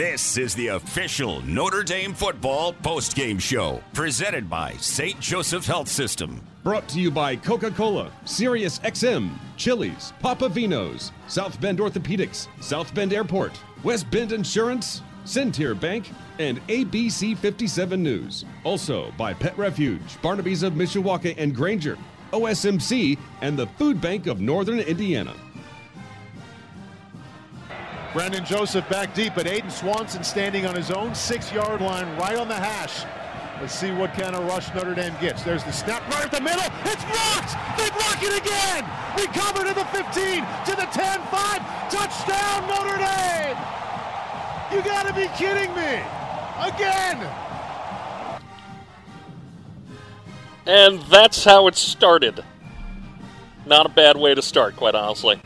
This is the official Notre Dame football postgame show, presented by St. Joseph Health System. Brought to you by Coca Cola, Sirius XM, Chili's, Papa Vino's, South Bend Orthopedics, South Bend Airport, West Bend Insurance, Centier Bank, and ABC 57 News. Also by Pet Refuge, Barnaby's of Mishawaka and Granger, OSMC, and the Food Bank of Northern Indiana. Brandon Joseph back deep, but Aidan Swanson standing on his own six-yard line right on the hash. Let's see what kind of rush Notre Dame gets. There's the snap right at the middle. It's blocked! They block it again! Recovered to the 15, to the 10, 5. Touchdown, Notre Dame! You gotta be kidding me! Again! And that's how it started. Not a bad way to start, quite honestly.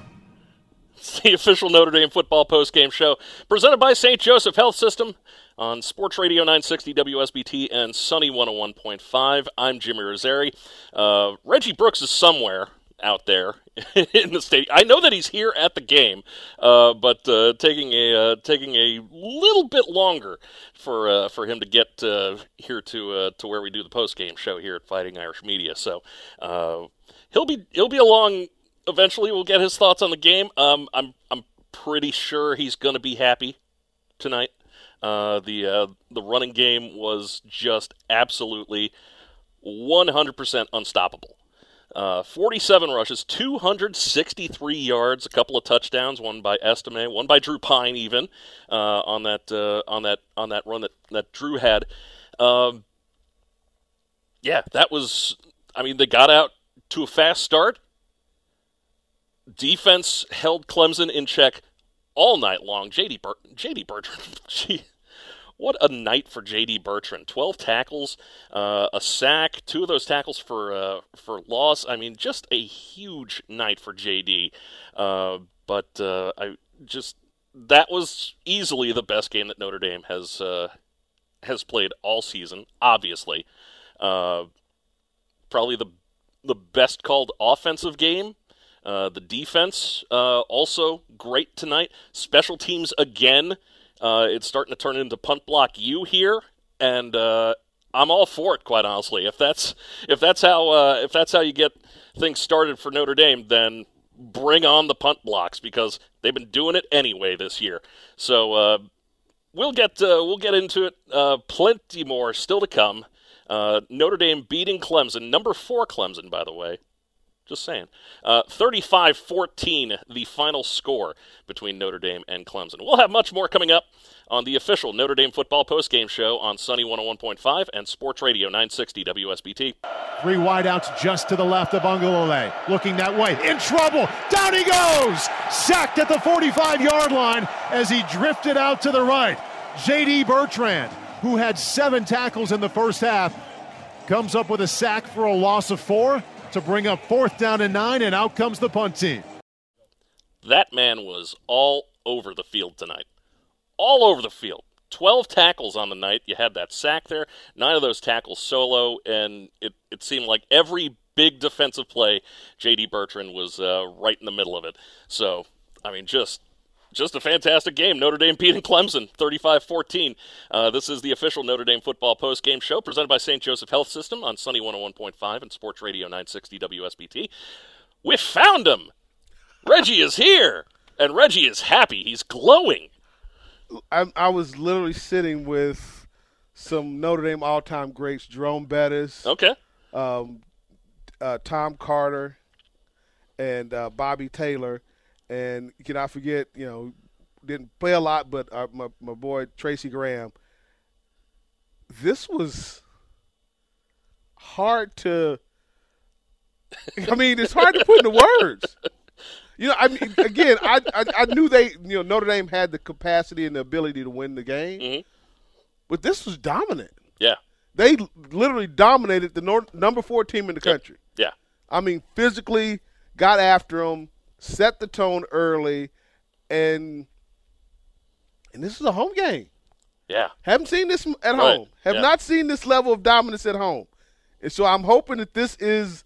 It's the official Notre Dame football postgame show presented by St. Joseph Health System on Sports Radio 960 WSBT and Sunny 101.5. I'm Jimmy Rosari. Uh, Reggie Brooks is somewhere out there in the state. I know that he's here at the game, uh, but uh, taking a uh, taking a little bit longer for uh, for him to get uh, here to uh, to where we do the post game show here at Fighting Irish Media. So he'll be he'll be along eventually. We'll get his thoughts on the game. Um, I'm I'm pretty sure he's going to be happy tonight. the the running game was just absolutely 100% unstoppable. Uh, 47 rushes, 263 yards, a couple of touchdowns, one by Estime, one by Drew Pyne, even uh, on that uh, on that on that run that that Drew had. Um, yeah, that was. I mean, they got out to a fast start. Defense held Clemson in check all night long. JD JD Bertrand, gee, what a night for J.D. Bertrand. Twelve tackles, uh, a sack, two of those tackles for uh, for loss. I mean, just a huge night for J.D. Uh, but uh, I just that was easily the best game that Notre Dame has uh, has played all season. Obviously, uh, probably the the best called offensive game. The defense also great tonight. Special teams again. Uh, it's starting to turn into punt block you here, and uh, I'm all for it. Quite honestly, if that's if that's how uh, if that's how you get things started for Notre Dame, then bring on the punt blocks because they've been doing it anyway this year. So uh, we'll get uh, we'll get into it. Uh, plenty more still to come. Notre Dame beating Clemson, number four Clemson, by the way. Just saying. Uh, 35 14, the final score between Notre Dame and Clemson. We'll have much more coming up on the official Notre Dame football postgame show on Sunny 101.5 and Sports Radio 960 WSBT. Three wideouts just to the left of Uiagalelei. Looking that way. In trouble. Down he goes. Sacked at the 45 yard line as he drifted out to the right. J.D. Bertrand, who had seven tackles in the first half, comes up with a sack for a loss of four to bring up fourth down and nine, and out comes the punt team. That man was all over the field tonight. All over the field. 12 tackles on the night. You had that sack there. Nine of those tackles solo, and it, it seemed like every big defensive play, J.D. Bertrand was uh, right in the middle of it. So, I mean, just just a fantastic game. Notre Dame beating Clemson 35 14. Uh, this is the official Notre Dame football post-game show presented by St. Joseph Health System on Sunny 101.5 and Sports Radio 960 WSBT. We found him! Reggie is here! And Reggie is happy. He's glowing. I, I was literally sitting with some Notre Dame all-time greats, Jerome Bettis, okay, um, uh, Tom Carter, and uh, Bobby Taylor – and you cannot forget, you know, didn't play a lot, but uh, my my boy Tracy Graham. This was hard to. I mean, it's hard to put into words. You know, I mean, again, I, I I knew they, you know, Notre Dame had the capacity and the ability to win the game, Mhm. but this was dominant. Yeah, They literally dominated the nor- number four team in the country. yeah, I mean, physically got after them, set the tone early, and and this is a home game. yeah. Haven't seen this at Right, home. Have yeah. not seen this level of dominance at home, and so I'm hoping that this is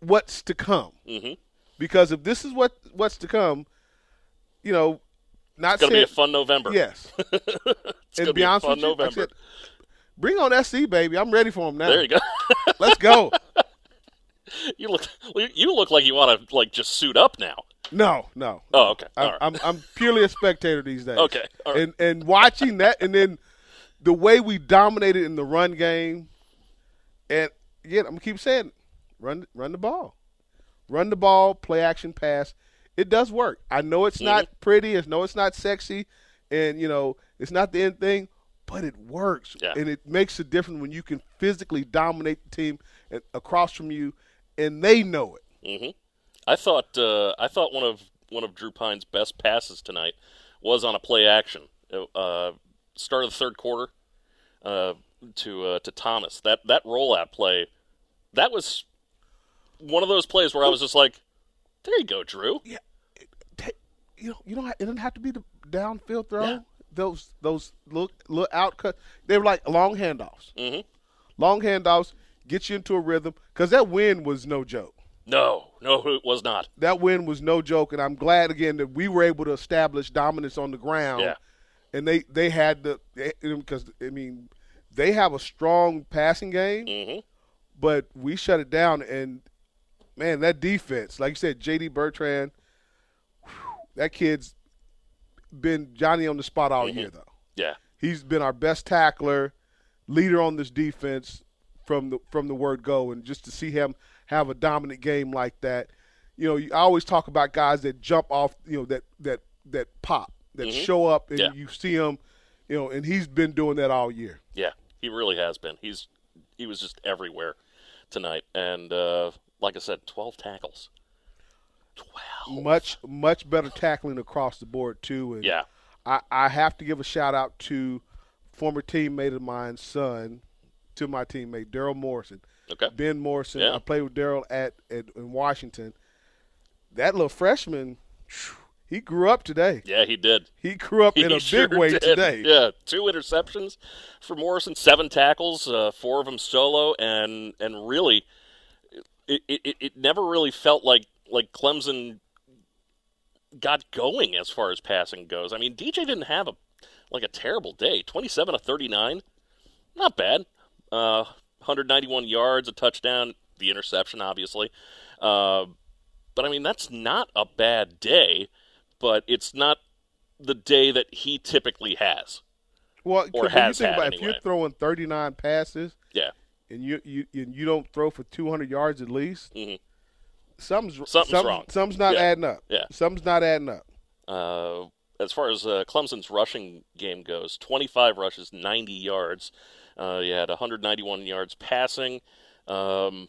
what's to come. hmm Because if this is what what's to come, you know, not It's gonna be a fun November. yes. it's and gonna be a fun with you, like November. said, bring on SC baby. I'm ready for him now. There you go. Let's go. you look you look like you want to like just suit up now. No, no. Oh, okay. I, right. I'm I'm purely a spectator these days. Okay, right. And and watching that, and then the way we dominated in the run game, and again, I'm gonna keep saying, run run the ball, run the ball, play action pass. It does work. I know it's not Mm-hmm. pretty. I know it's not sexy, and you know it's not the end thing, but it works, Yeah. and it makes a difference when you can physically dominate the team across from you, and they know it. hmm I thought uh, I thought one of one of Drew Pyne's best passes tonight was on a play action. Uh, start of the third quarter uh, to uh, to Thomas. That that rollout play, that was one of those plays where I was just like, "There you go, Drew." ta- you know, you don't. Have, it doesn't have to be the downfield throw. Yeah. Those those look look out cut. They were like long handoffs. hmm Long handoffs get you into a rhythm because that win was no joke. No, no, it was not. That win was no joke, and I'm glad again that we were able to establish dominance on the ground. Yeah. And they they had the because I mean they have a strong passing game, hmm but we shut it down. And man, that defense, like you said, J.D. Bertrand, whew, that kid's been Johnny on the spot all year though. Yeah, He's been our best tackler, leader on this defense from the from the word go, and just to see him have a dominant game like that, you know, I always talk about guys that jump off, you know, that that that pop, that show up, and Yeah. you see him, you know, and he's been doing that all year. yeah, he really has been. He's he was just everywhere tonight, and uh, like I said, twelve tackles. Twelve. Much much better tackling across the board too, and Yeah. I, I have to give a shout out to former teammate of mine, son, to my teammate Daryl Morrison. Okay. Ben Morrison. Yeah. I played with Daryl at, at in Washington. That little freshman, he grew up today. Yeah, he did. He grew up He in a sure big way did. today. Yeah, two interceptions for Morrison, seven tackles, uh, four of them solo, and and really, it, it it never really felt like like Clemson got going as far as passing goes. I mean, DJ didn't have a like a terrible day. Twenty seven to thirty nine, not bad. Uh, 191 yards, a touchdown, the interception, obviously. Uh, but I mean, that's not a bad day, but it's not the day that he typically has. Well, Or has you think about it, if you're throwing 39 passes Yeah. and you you and you don't throw for 200 yards at least, Mhm. something's Something's something- wrong. Something's not Yeah. adding up. Yeah. Something's not adding up. Uh, as far as uh, Clemson's rushing game goes, 25 rushes, 90 yards. Uh, you had 191 yards passing. Um,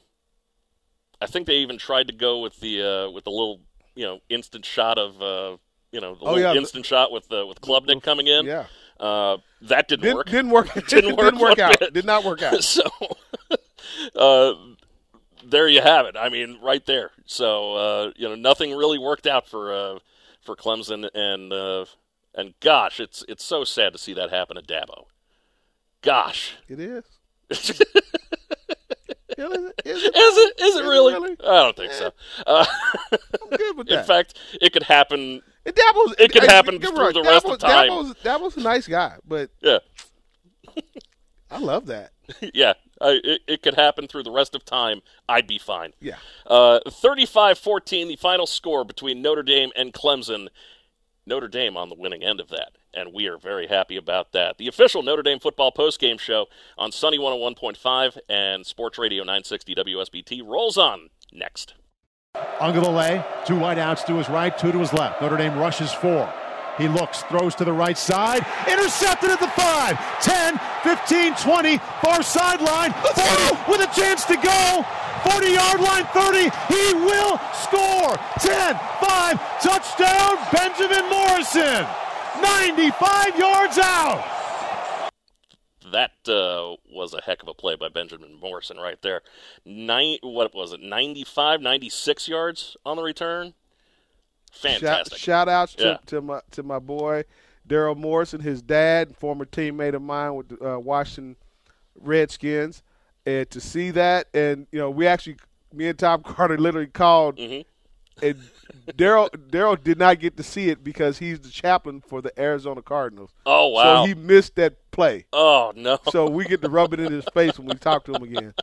I think they even tried to go with the uh, with the little you know instant shot of uh, you know the Oh, little yeah, instant shot with uh, with Klubnik coming in. Yeah. Uh, that didn't, Didn't work. didn't work. Didn't work one out. bit. Did not work out. so uh, there you have it. I mean, right there. So uh, you know, nothing really worked out for uh, for Clemson, and uh, and gosh, it's it's so sad to see that happen at Dabo. Gosh, It is. is it? Is it? it? Is it Is it really? really? I don't think so. Uh, I'm good with in fact, it could happen. And Dabo's, it could happen through the rest of time. Dabo's, Dabo's a nice guy, but Yeah, I love that. yeah. I, it, it could happen through the rest of time. I'd be fine. Yeah. Uh, 35-14, the final score between Notre Dame and Clemson. Notre Dame on the winning end of that, and we are very happy about that. The official Notre Dame football postgame show on Sunny 101.5 and Sports Radio 960 WSBT rolls on next. Uiagalelei, two wideouts to his right, two to his left. Notre Dame rushes four. He looks, throws to the right side, intercepted at the 5, 10, 15, 20, far sideline, 40 with a chance to go. 40 yard line, 30. He will score. 10, 5, touchdown, Benjamin Morrison. 95 yards out. That uh, was a heck of a play by Benjamin Morrison right there. Nine, what was it, 95, 96 yards on the return? Fantastic. Shout, shout outs to, Yeah. to my to my boy Daryl Morrison, his dad, former teammate of mine with the uh, Washington Redskins, and to see that, and you know, we actually, me and Tom Carter literally called, Mhm. And Daryl Daryl did not get to see it because he's the chaplain for the Arizona Cardinals. oh, wow. So he missed that play. oh, no. So we get to rub it in his face when we talk to him again.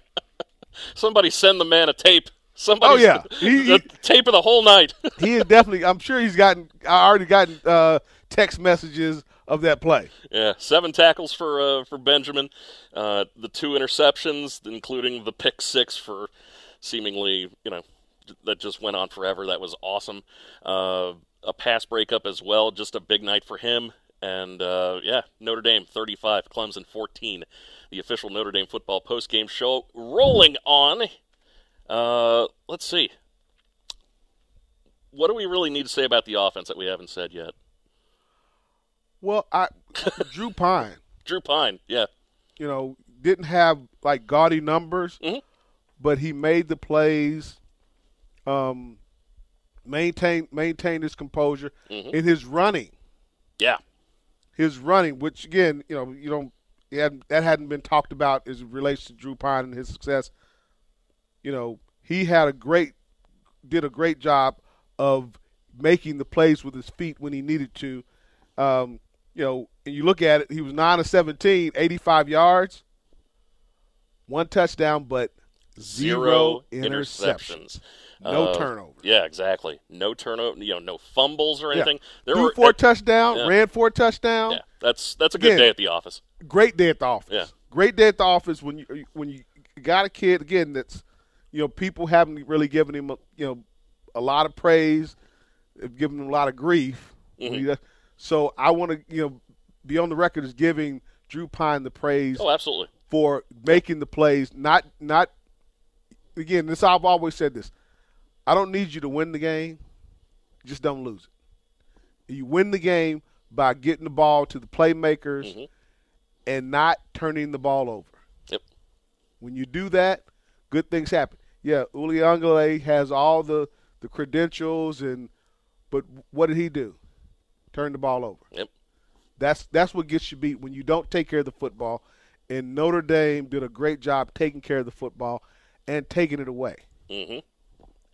Somebody send the man a tape. Somebody Oh, yeah. He- the tape of the whole night. He is definitely. I'm sure he's gotten. I already gotten uh, text messages of that play. Yeah, seven tackles for uh, for Benjamin. Uh, the two interceptions, including the pick six for seemingly, you know, that just went on forever. That was awesome. Uh, a pass breakup as well. Just a big night for him. And uh, yeah, Notre Dame 35, Clemson 14. The official Notre Dame football post-game show rolling on. Uh, let's see. What do we really need to say about the offense that we haven't said yet? Well, I Drew Pyne, Drew Pyne, yeah. you know, didn't have like gaudy numbers, Mhm. but he made the plays. Um, maintain maintained his composure Mhm. in his running. Yeah. His running, which again, you know, you don't hadn't, that hadn't been talked about as it relates to Drew Pyne and his success. You know, he had a great did a great job of making the plays with his feet when he needed to. Um, you know, and you look at it, he was 9 of 17, 85 yards, one touchdown, but zero, interceptions. No Uh, turnovers. Yeah, exactly. No turnover. You know, no fumbles or Yeah. anything. There Threw were for a touchdown, yeah. ran for a touchdown. Yeah, that's that's a good Again, day at the office. Great day at the office. Yeah. Great day at the office when you when you got a kid again that's you know people haven't really given him a, you know a lot of praise, given him a lot of grief. Mm-hmm. so I want to you know be on the record as giving Drew Pyne the praise Oh, absolutely. for making the plays. Not not again. This I've always said this. I don't need you to win the game. Just don't lose it. You win the game by getting the ball to the playmakers Mhm. and not turning the ball over. Yep. When you do that, good things happen. Yeah, Uli Uiagalelei has all the the credentials and but what did he do? Turn the ball over. Yep. That's that's what gets you beat when you don't take care of the football. And Notre Dame did a great job taking care of the football and taking it away. hmm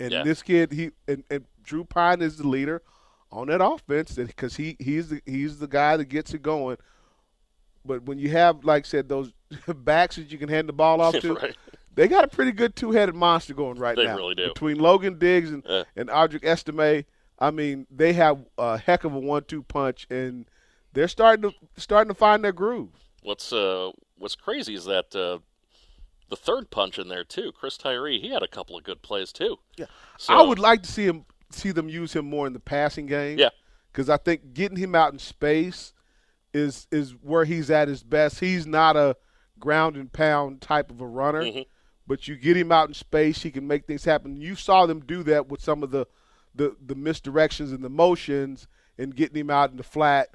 And Yeah. this kid, he and, and Drew Pyne is the leader on that offense because he he's the he's the guy that gets it going. But when you have, like I said, those backs that you can hand the ball off to, Right. they got a pretty good two-headed monster going right They now. really do. Between Logan Diggs and Yeah. and Audric Estime, I mean, they have a heck of a one-two punch, and they're starting to starting to find their groove. What's uh what's crazy is that uh, the third punch in there too, Chris Tyree. He had a couple of good plays too. Yeah, So- I would like to see him see them use him more in the passing game. Yeah. because I think getting him out in space is is where he's at his best. He's not a ground and pound type of a runner, Mhm. but you get him out in space, he can make things happen. You saw them do that with some of the the, the misdirections and the motions and getting him out in the flat.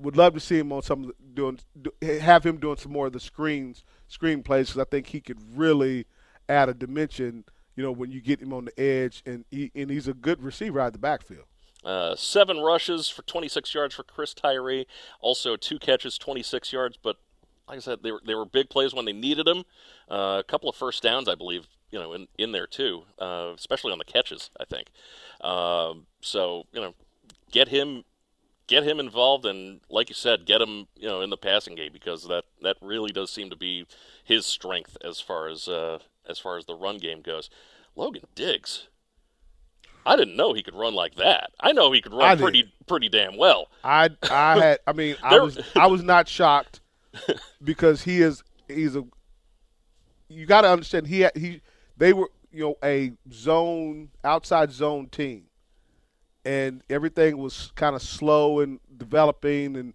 Would love to see him on some doing do, have him doing some more of the screens screen plays because I think he could really add a dimension. You know, when you get him on the edge, and he, and he's a good receiver out of the backfield. Uh, seven rushes for 26 yards for Chris Tyree. Also two catches, 26 yards. But like I said, they were they were big plays when they needed them. Uh, a couple of first downs, I believe, you know, in in there too, uh, especially on the catches. I think. Um, so you know, get him get him involved, and like you said, get him you know in the passing game because that that really does seem to be his strength as far as uh, as far as the run game goes. Logan Diggs. I didn't know he could run like that. I know he could run pretty pretty damn well. I I had I mean I was I was not shocked because he is he's a you got to understand he had, he they were you know a zone outside zone team and everything was kind of slow and developing and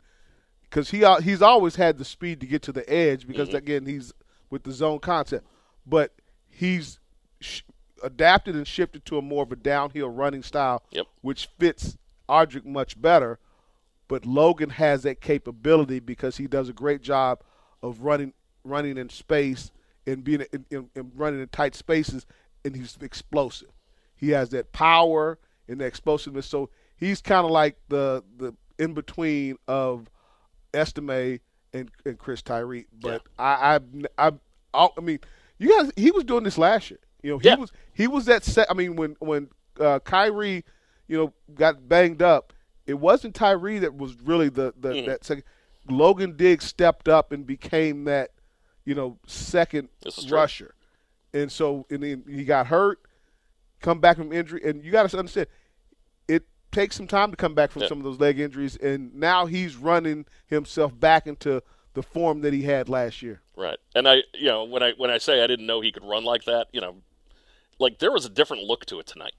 because he he's always had the speed to get to the edge because mm-hmm. again he's with the zone concept but he's sh- adapted and shifted to a more of a downhill running style, Yep. which fits Audric much better. But Logan has that capability because he does a great job of running running in space and being in, in, in running in tight spaces, and he's explosive. He has that power and the explosiveness. So he's kind of like the the in between of Estime and, and Chris Tyree. But I, I I I mean, you guys, he was doing this last year. You know, he Yeah. was he was that set. I mean, when when uh, Kyren, you know, got banged up, it wasn't Tyree that was really the the Mm. that second. Logan Diggs stepped up and became that, you know, second true. rusher, and so and then he got hurt, come back from injury, and you got to understand, it takes some time to come back from Yeah. some of those leg injuries, and now he's running himself back into the form that he had last year. Right. And I, you know, when I when I say I didn't know he could run like that, you know, like there was a different look to it tonight.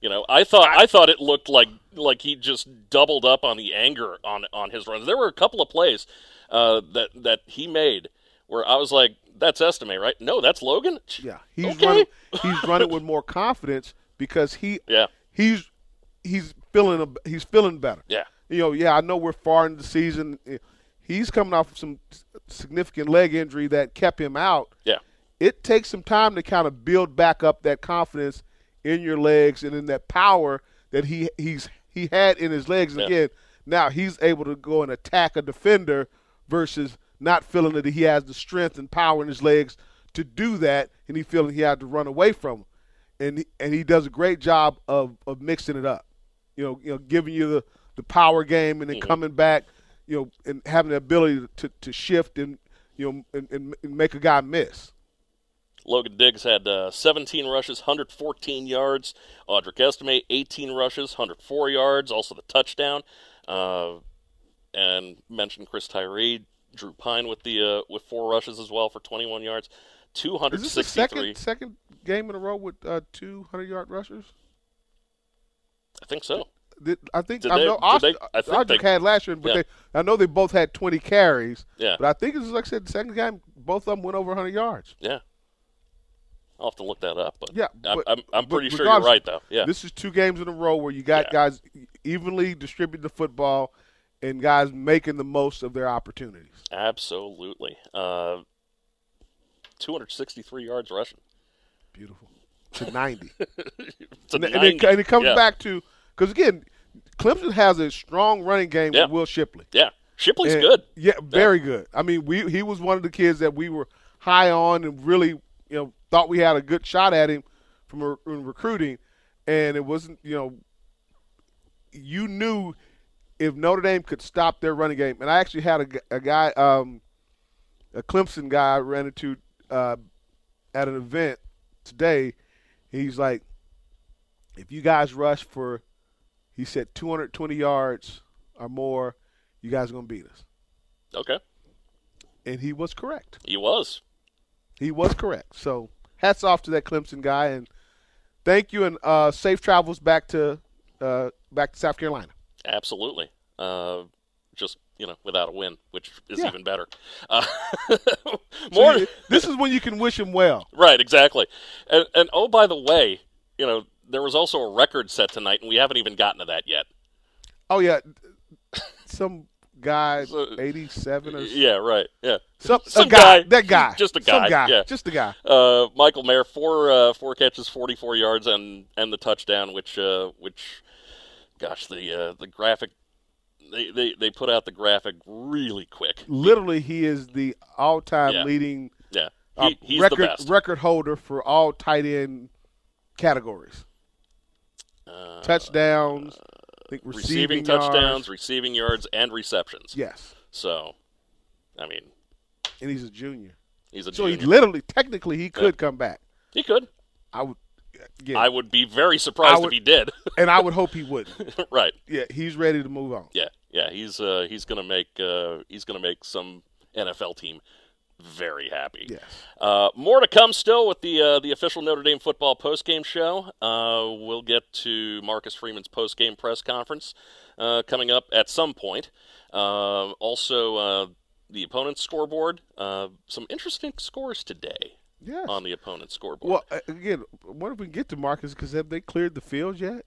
You know, I thought I, thought it looked like like he just doubled up on the anger on on his runs. There were a couple of plays uh, that that he made where I was like, "That's Estime, right? No, that's Logan." Yeah, he's Okay. running. He's running with more confidence because he Yeah. he's he's feeling a, he's feeling better. Yeah. You know, yeah, I know we're far into the season. Eh, he's coming off some significant leg injury that kept him out. Yeah. It takes some time to kind of build back up that confidence in your legs and in that power that he he's he had in his legs. Yeah. again, now he's able to go and attack a defender versus not feeling that he has the strength and power in his legs to do that, and he feeling he had to run away from him. And he, and he does a great job of, of mixing it up. You know, you know, giving you the, the power game and then coming back, you know, and having the ability to, to shift and you know and, and, and make a guy miss. Logan Diggs had uh, 17 rushes, 114 yards. Audric Estime, 18 rushes, 104 yards. Also the touchdown. Uh, and mentioned Chris Tyree, Drew Pyne with the uh, with four rushes as well for 21 yards. Is this the 263. second second game in a row with uh, two hundred yard rushers? I think so. Did, I think Did I they- know did they- I think Audric they- had last year, but yeah. they, I know they both had twenty carries. Yeah. But I think it's like I said, the second game, both of them went over hundred yards. Yeah. I'll have to look that up, but Yeah, I'm, I'm, I'm but pretty sure you're right, though. Yeah, This is two games in a row where you got Yeah. guys evenly distribute the football and guys making the most of their opportunities. absolutely. Uh, 263 yards rushing. Beautiful. To 90. It's a and, and 90. it, and it comes yeah. back to, because again, Clemson has a strong running game Yeah. with Will Shipley. Yeah, Shipley's And- good. Yeah, very good. I mean, we he was one of the kids that we were high on and really, you know, thought we had a good shot at him from re- in recruiting, and it wasn't, you know, you knew if Notre Dame could stop their running game, and I actually had a, a guy, um, a Clemson guy, I ran into uh, at an event today. He's like, if you guys rush for, he said 220 yards or more, you guys are gonna beat us Okay, and he was correct. he was. He was correct. So hats off to that Clemson guy, and thank you, and uh, safe travels back to uh, back to South Carolina. Absolutely. Uh, just you know, without a win, which is Yeah. even better. Uh, So more you- this is when you can wish him well. right, exactly. And, and oh, by the way, you know, there was also a record set tonight, and we haven't even gotten to that yet. Oh yeah, some guy, So- eighty-seven or Yeah, right. Yeah. some, Some a guy, guy. that guy, Just a guy, guy, yeah. just a guy. Uh, Michael Mayer, four uh, four catches, forty four yards, and and the touchdown, which uh, which, gosh, the uh, the graphic, they, they they put out the graphic really quick. Literally, he is the all-time Yeah. leading Yeah, uh, he, he's record the best. record holder for all tight end categories. Uh, Touchdowns, I think receiving, receiving, touchdowns, yards. receiving yards, and receptions. Yes, So, I mean, and he's a junior. he's a So he literally, technically, he could come back. he could. I would, again, I would be very surprised would- if he did. and I would hope he wouldn't. right. Yeah, he's ready to move on. Yeah. Yeah. He's uh he's gonna make uh he's gonna make some NFL team very happy. Yes. Uh, more to come still with the uh, the official Notre Dame football postgame show. Uh, we'll get to Marcus Freeman's postgame press conference uh, coming up at some point. Uh, also, uh, the opponent's scoreboard. Uh, some interesting scores today. Yes. on the opponent's scoreboard. Well, uh, again, what if we get to Marcus? Because have they cleared the field yet?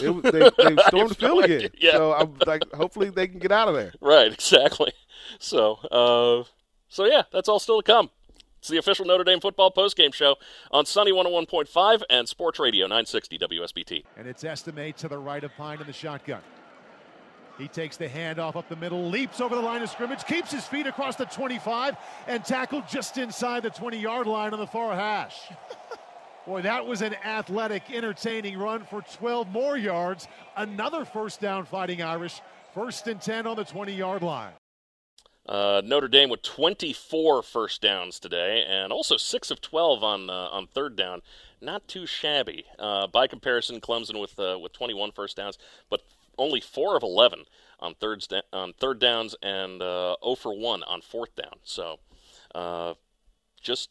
It, was- they, they stormed the field idea. again. Yeah. So I'm like, hopefully they can get out of there. Right, exactly. So, uh, so yeah, that's all still to come. It's the official Notre Dame football postgame show on Sunny 101.5 and Sports Radio 960 WSBT. And it's Estime to the right of Pyne in the shotgun. He takes the handoff up the middle, leaps over the line of scrimmage, keeps his feet across the 25, and tackled just inside the 20 yard line on the far hash. Boy, that was an athletic, entertaining run for 12 more yards. Another first down, Fighting Irish. First and 10 on the 20 yard line. Uh, Notre Dame with 24 first downs today, and also six of 12 on uh, on third down. Not too shabby uh, by comparison. Clemson with uh, with 21 first downs, but only four of 11 on third on third downs, and uh, 0 for one on fourth down. So, uh, just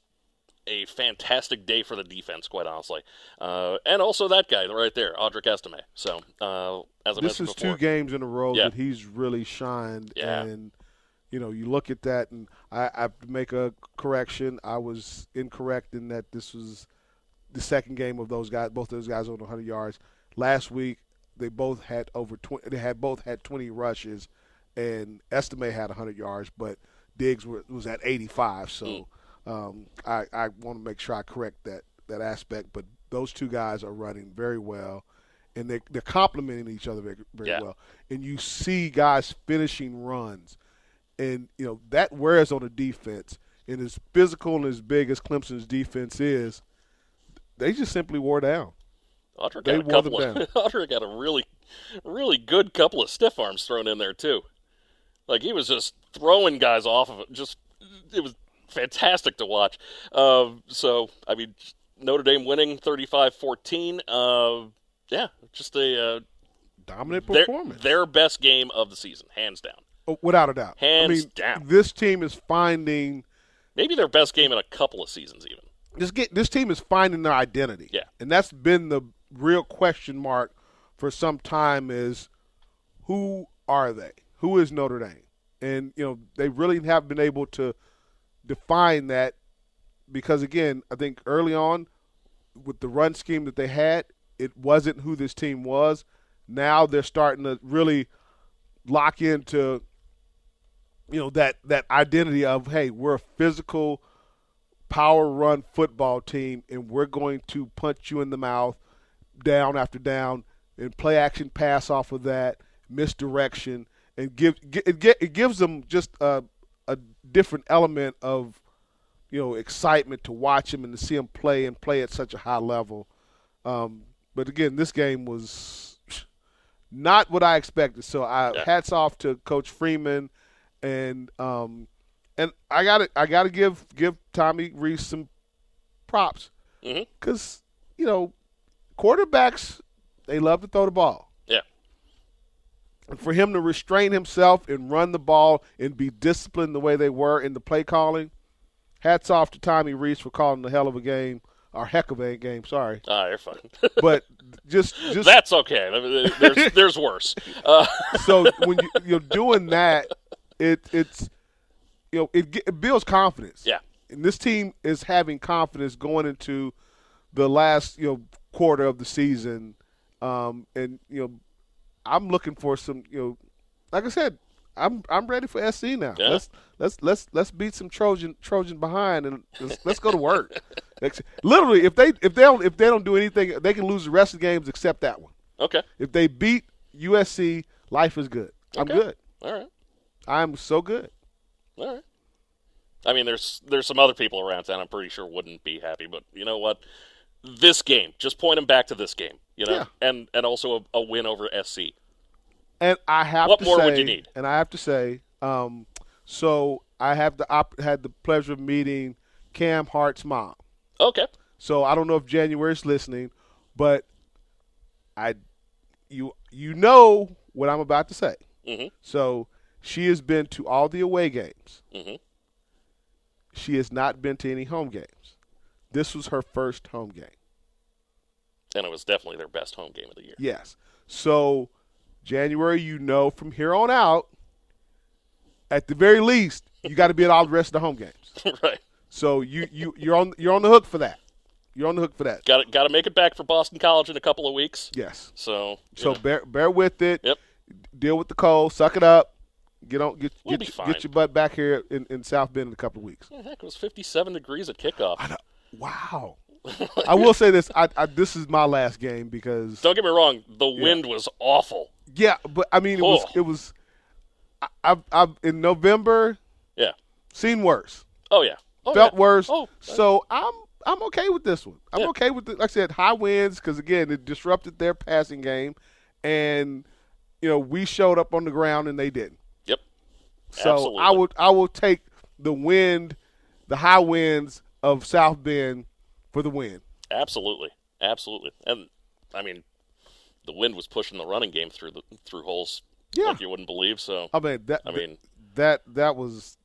a fantastic day for the defense, quite honestly. Uh, and also that guy right there, Audric Estime. So, uh, as I This is before, two games in a row Yeah. that he's really shined. Yeah. And, you know, you look at that, and I, I make a correction. I was incorrect in that this was the second game of those guys. Both of those guys on 100 yards. Last week, they both had over 20. They had both had 20 rushes, and Estime had 100 yards, but Diggs were, was at 85. So um, I, I want to make sure I correct that that aspect. But those two guys are running very well, and they they're complementing each other very, very Yeah. well. And you see guys finishing runs, and you know that wears on the defense. And as physical and as big as Clemson's defense is, they just simply wore down. They got a couple of down. Got a really, really good couple of stiff arms thrown in there too. Like he was just throwing guys off of it. Just it was fantastic to watch. Uh, so I mean, Notre Dame winning 35-14. Uh, yeah, just a uh, Dominant their, performance, their best game of the season, hands down. Oh, without a doubt. I Hands mean, down. this team is finding Maybe their best game in a couple of seasons, even. this get this team is finding their identity. Yeah. And that's been the real question mark for some time is who are they? Who is Notre Dame? And you know, they really have been able to define that because again, I think early on with the run scheme that they had, it wasn't who this team was. Now they're starting to really lock into you know that that identity of hey, we're a physical power run football team and we're going to punch you in the mouth down after down and play action pass off of that misdirection and give it, gi- it gives them just a, a different element of you know excitement to watch him and to see him play and play at such a high level. Um, but again this game was not what I expected. So I Yeah. hats off to coach Freeman and um, and I got to I got to give give Tommy Rees some props. Because you know quarterbacks they love to throw the ball, Yeah. and for him to restrain himself and run the ball and be disciplined the way they were in the play calling, hats off to Tommy Rees for calling the hell of a game or heck of a game. Sorry, Ah, you're fine. but just just That's okay. I mean, There's, there's worse. Uh, so when you, you're doing that, it it's you know it, it builds confidence. Yeah. and this team is having confidence going into the last you know quarter of the season, um, and you know I'm looking for some you know like I said. I'm I'm ready for SC now. Yeah. Let's let's let's let's beat some Trojan Trojan behind and let's, let's go to work. Literally, if they if they don't if they don't do anything, they can lose the rest of the games except that one. okay. If they beat USC, life is good. I'm good. All right. I'm so good. All right. I mean, there's there's some other people around town I'm pretty sure wouldn't be happy, but you know what? This game, just point them back to this game, you know, Yeah. and and also a, a win over SC. And I have What to more say, would you need? And I have to say, um, so I have the op- had the pleasure of meeting Cam Hart's mom. Okay. So I don't know if January's listening, but I, you you know what I'm about to say. Mhm. So she has been to all the away games. Mhm. She has not been to any home games. This was her first home game. And it was definitely their best home game of the year. Yes. So January, you know, from here on out, at the very least, you got to be at all the rest of the home games. right. So you you you're on you're on the hook for that. You're on the hook for that. Got got to make it back for Boston College in a couple of weeks. Yes. So So know, bear bear with it. Yep. Deal with the cold. Suck it up. Get on. Get We'll get, be your- fine. get your butt back here in, in South Bend in a couple of weeks. yeah, heck, it was 57 degrees at kickoff. Wow. I will say this. I, I this is my last game because Don't get me wrong, the wind was awful. yeah, but I mean it was Oh. it was. I, I've, I've in November Yeah. seen worse. Oh yeah. Oh, felt yeah. worse. Oh, so I'm I'm okay with this one. I'm Yeah. okay with the, like I said, high winds because again it disrupted their passing game, and you know we showed up on the ground and they didn't. Yep. So Absolutely. I would I will take the wind, the high winds of South Bend for the win. Absolutely, absolutely, and I mean, the wind was pushing the running game through the through holes Yeah. like you wouldn't believe. So I mean that I mean, that that was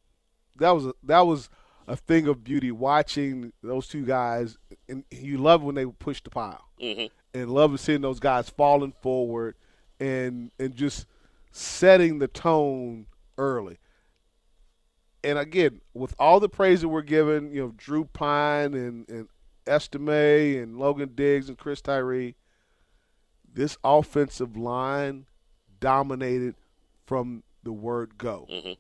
that was a, that was a thing of beauty watching those two guys, and you love when they push the pile. mhm. and love seeing those guys falling forward and and just setting the tone early. And again, with all the praise that we're giving, you know, Drew Pyne and, and Estime and Logan Diggs and Chris Tyree, this offensive line dominated from the word go. Mhm.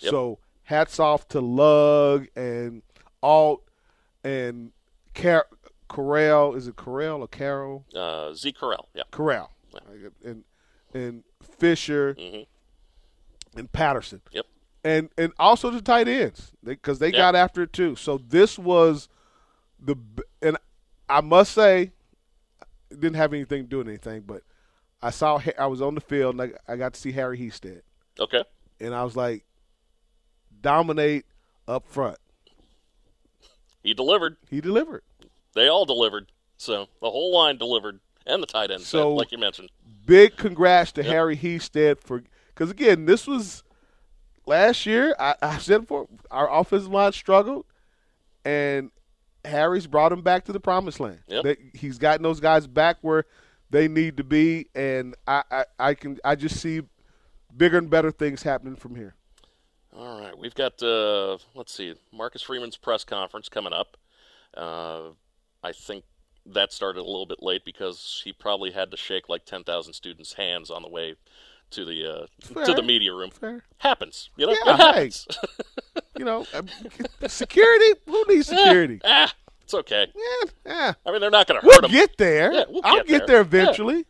Yep. So hats off to Lugg and Alt and Car- Corral. Is it Corral or Carroll? uh, Z Corral, yeah, Corral. And and Fisher Mhm. and Patterson. yep, And and also the tight ends because they, Yeah. got after it too. So this was the and I must say didn't have anything to do with anything, but I saw I was on the field and I, I got to see Harry Hiestand okay, and I was like dominate up front. he delivered. He delivered. They all delivered. So the whole line delivered, and the tight end, So- like you mentioned. Big congrats to Yep. Harry Hiestand for because again, this was last year. I, I said before our offensive line struggled, and Harry's brought him back to the promised land. Yep. They, he's gotten those guys back where they need to be, and I, I, I can I just see bigger and better things happening from here. All right, we've got uh, let's see, Marcus Freeman's press conference coming up. Uh, I think that started a little bit late because he probably had to shake like ten thousand students' hands on the way to the uh, to the media room. Fair. Happens, you know. Yeah, happens. You know, um, security. Who needs security? ah, it's okay. Yeah, yeah. I mean, they're not going to We'll hurt him. get there. Yeah, we'll I'll get get there. there, eventually.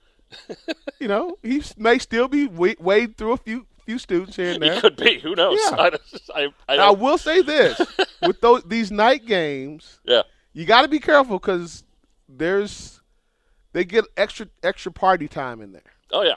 you know, he may still be wa- wading through a few few students here and He there. could be. Who knows? Yeah. I, I, I I will say this: with those these night games, yeah. you got to be careful because there's they get extra extra party time in there. Oh yeah.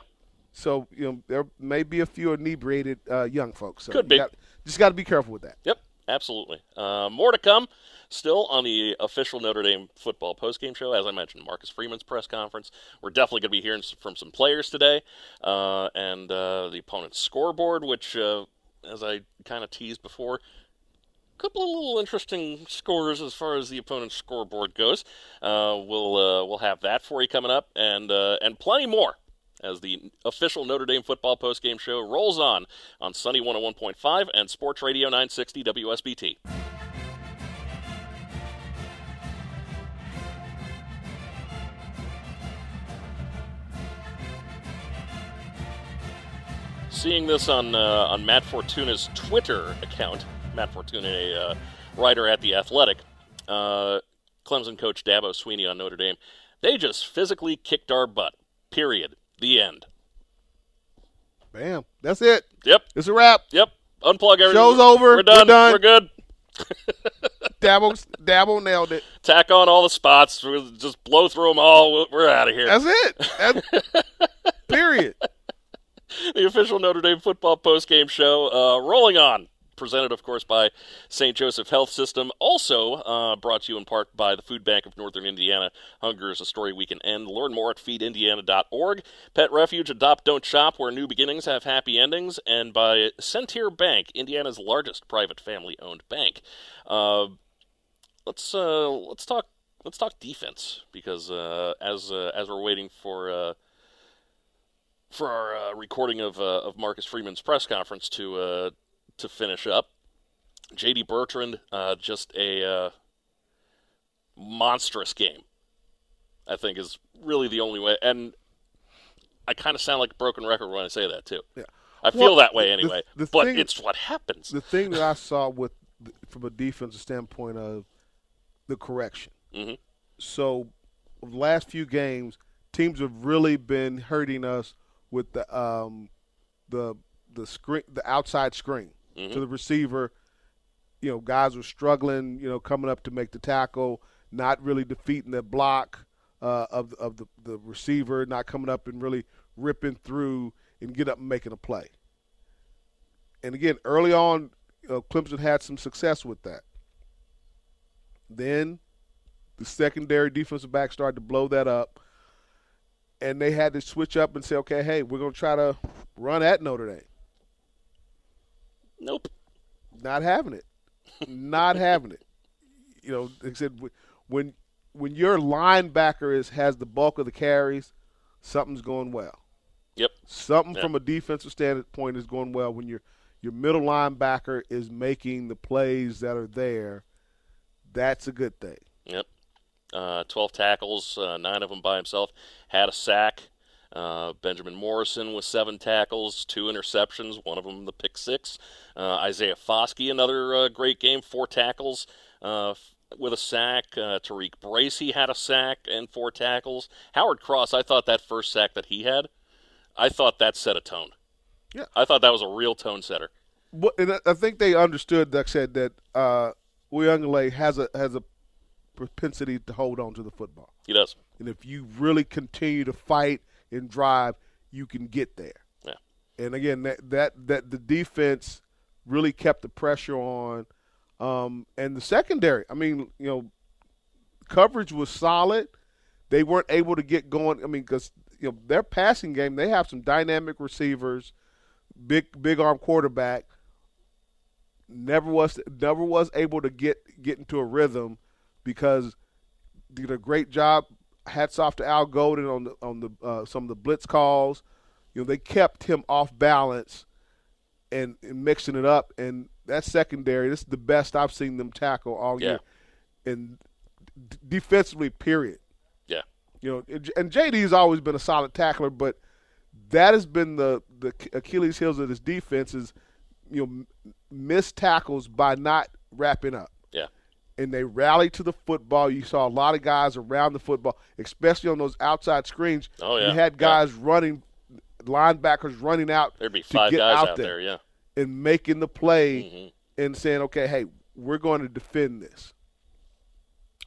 So you know there may be a few inebriated uh, young folks. So Could be. got- just got to be careful with that. Yep, absolutely. Uh, more to come still on the official Notre Dame football postgame show. As I mentioned, Marcus Freeman's press conference. We're definitely going to be hearing from some players today uh, and uh, the opponent's scoreboard, which, uh, as I kind of teased before, a couple of little interesting scores as far as the opponent's scoreboard goes. Uh, we'll uh, we'll have that for you coming up, and uh, and plenty more as the official Notre Dame football postgame show rolls on on Sunny 101.5 and Sports Radio 960 WSBT. Seeing this on uh, on Matt Fortuna's Twitter account, Matt Fortuna, a uh, writer at the Athletic, uh, Clemson coach Dabo Swinney on Notre Dame, they just physically kicked our butt. Period. The end. Bam, that's it. Yep. It's a wrap. Yep. Unplug everything. Show's over. We're done. We're done. We're good. Dabble, Dabble nailed it. Tack on all the spots. We'll just blow through them all. We're out of here. That's it. That's, period. the official Notre Dame football postgame show uh, rolling on. Presented, of course, by St. Joseph Health System. Also uh, brought to you in part by the Food Bank of Northern Indiana. Hunger is a story we can end. Learn more at feedindiana.org. Pet Refuge, Adopt, Don't Shop, where new beginnings have happy endings. And by Centier Bank, Indiana's largest private family-owned bank. Uh, let's uh, let's talk let's talk defense because uh, as uh, as we're waiting for. Uh, for our recording of of Marcus Freeman's press conference to to finish up. J.D. Bertrand, uh, just a uh, monstrous game. I think is really the only way. And I kind of sound like a broken record when I say that too. Yeah. I feel Well, that way anyway. the but thing- it's what happens. the thing that I saw with from a defensive standpoint of the correction. Mhm. So, the last few games, teams have really been hurting us with the um, the the screen, the outside screen to the receiver. You know, guys were struggling. You know, coming up to make the tackle, not really defeating the block uh, of of the the receiver, not coming up and really ripping through and get up and making a play and again, early on, Clemson had some success with that. Then the secondary defensive back started to blow that up, and they had to switch up and say, okay, hey, we're going to try to run at Notre Dame. Nope. Not having it. Not having it. You know, like I said, when when your linebacker is has the bulk of the carries, something's going well. Yep. Something Yeah. from a defensive standpoint is going well when your your middle linebacker is making the plays that are there. That's a good thing. Yep. Uh, 12 tackles, uh, nine of them by himself. Had a sack. Uh, Benjamin Morrison with seven tackles, two interceptions, one of them the pick six. Uh, Isaiah Foskey, another uh, great game, four tackles uh, f- with a sack. Uh, Tariq Bracy had a sack and four tackles. Howard Cross, I thought that first sack that he had, I thought that set a tone. Yeah. I thought that was a real tone setter. And I- I think they understood, like I said, that uh, Uiagalelei has a has a propensity to hold on to the football, He does. and if you really continue to fight and drive, you can get there. Yeah. And again, that that that the defense really kept the pressure on, um, and the secondary. I mean, you know, coverage was solid. They weren't able to get going. I mean, because you know their passing game, they have some dynamic receivers, big big arm quarterback. Never was never was able to get get into a rhythm because did a great job. Hats off to Al Golden on the on the uh, some of the blitz calls. You know they kept him off balance and, and mixing it up. And that secondary, this is the best I've seen them tackle all Yeah. year. And d- defensively, period. Yeah. You know, and- and JD's always been a solid tackler, but that has been the the Achilles heels of this defense is you know missed tackles by not wrapping up. And they rallied to the football. You saw a lot of guys around the football, especially on those outside screens. Oh, yeah. You had guys running, linebackers running out. There'd be to five get guys out, out there, yeah. and making the play Mm-hmm. and saying, okay, hey, we're going to defend this.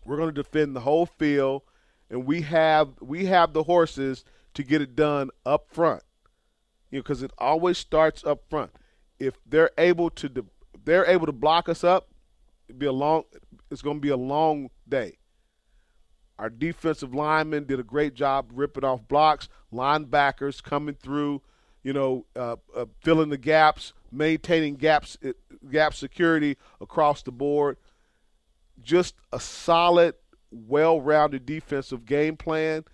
We're going to defend the whole field, and we have we have the horses to get it done up front. You know, because it always starts up front. If they're able to, de- they're able to block us up. It'd be a long. It's going to be a long day. Our defensive linemen did a great job ripping off blocks. Linebackers coming through, you know, uh, uh, filling the gaps, maintaining gaps, uh, gap security across the board. Just a solid, well-rounded defensive game plan,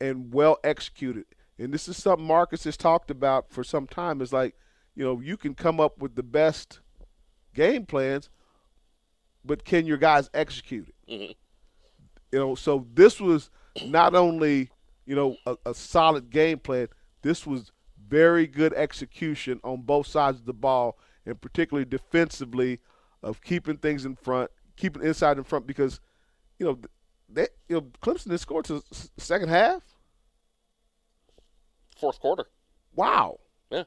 and well executed. And this is something Marcus has talked about for some time. Is like, you know, you can come up with the best game plans, but can your guys execute it? Mm-hmm. You know, so this was not only you know a, a solid game plan. This was very good execution on both sides of the ball, and particularly defensively, of keeping things in front, keeping inside in front. Because you know they, you know Clemson had scored to second half. Fourth quarter. Wow. Yeah.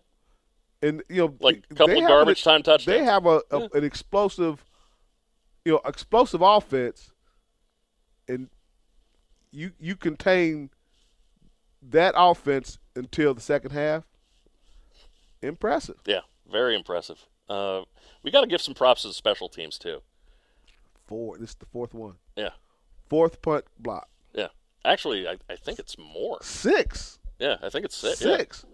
And you know, Like a couple of garbage an, time touchdowns. They have a, a an explosive, you know, explosive offense, and you you contain that offense until the second half. Impressive. Yeah, very impressive. Uh, we got to give some props to the special teams too. Four. This is the fourth one. Yeah, Fourth punt block. yeah. Actually, I, I think it's more. Six. Yeah, I think it's six. Yeah. Six.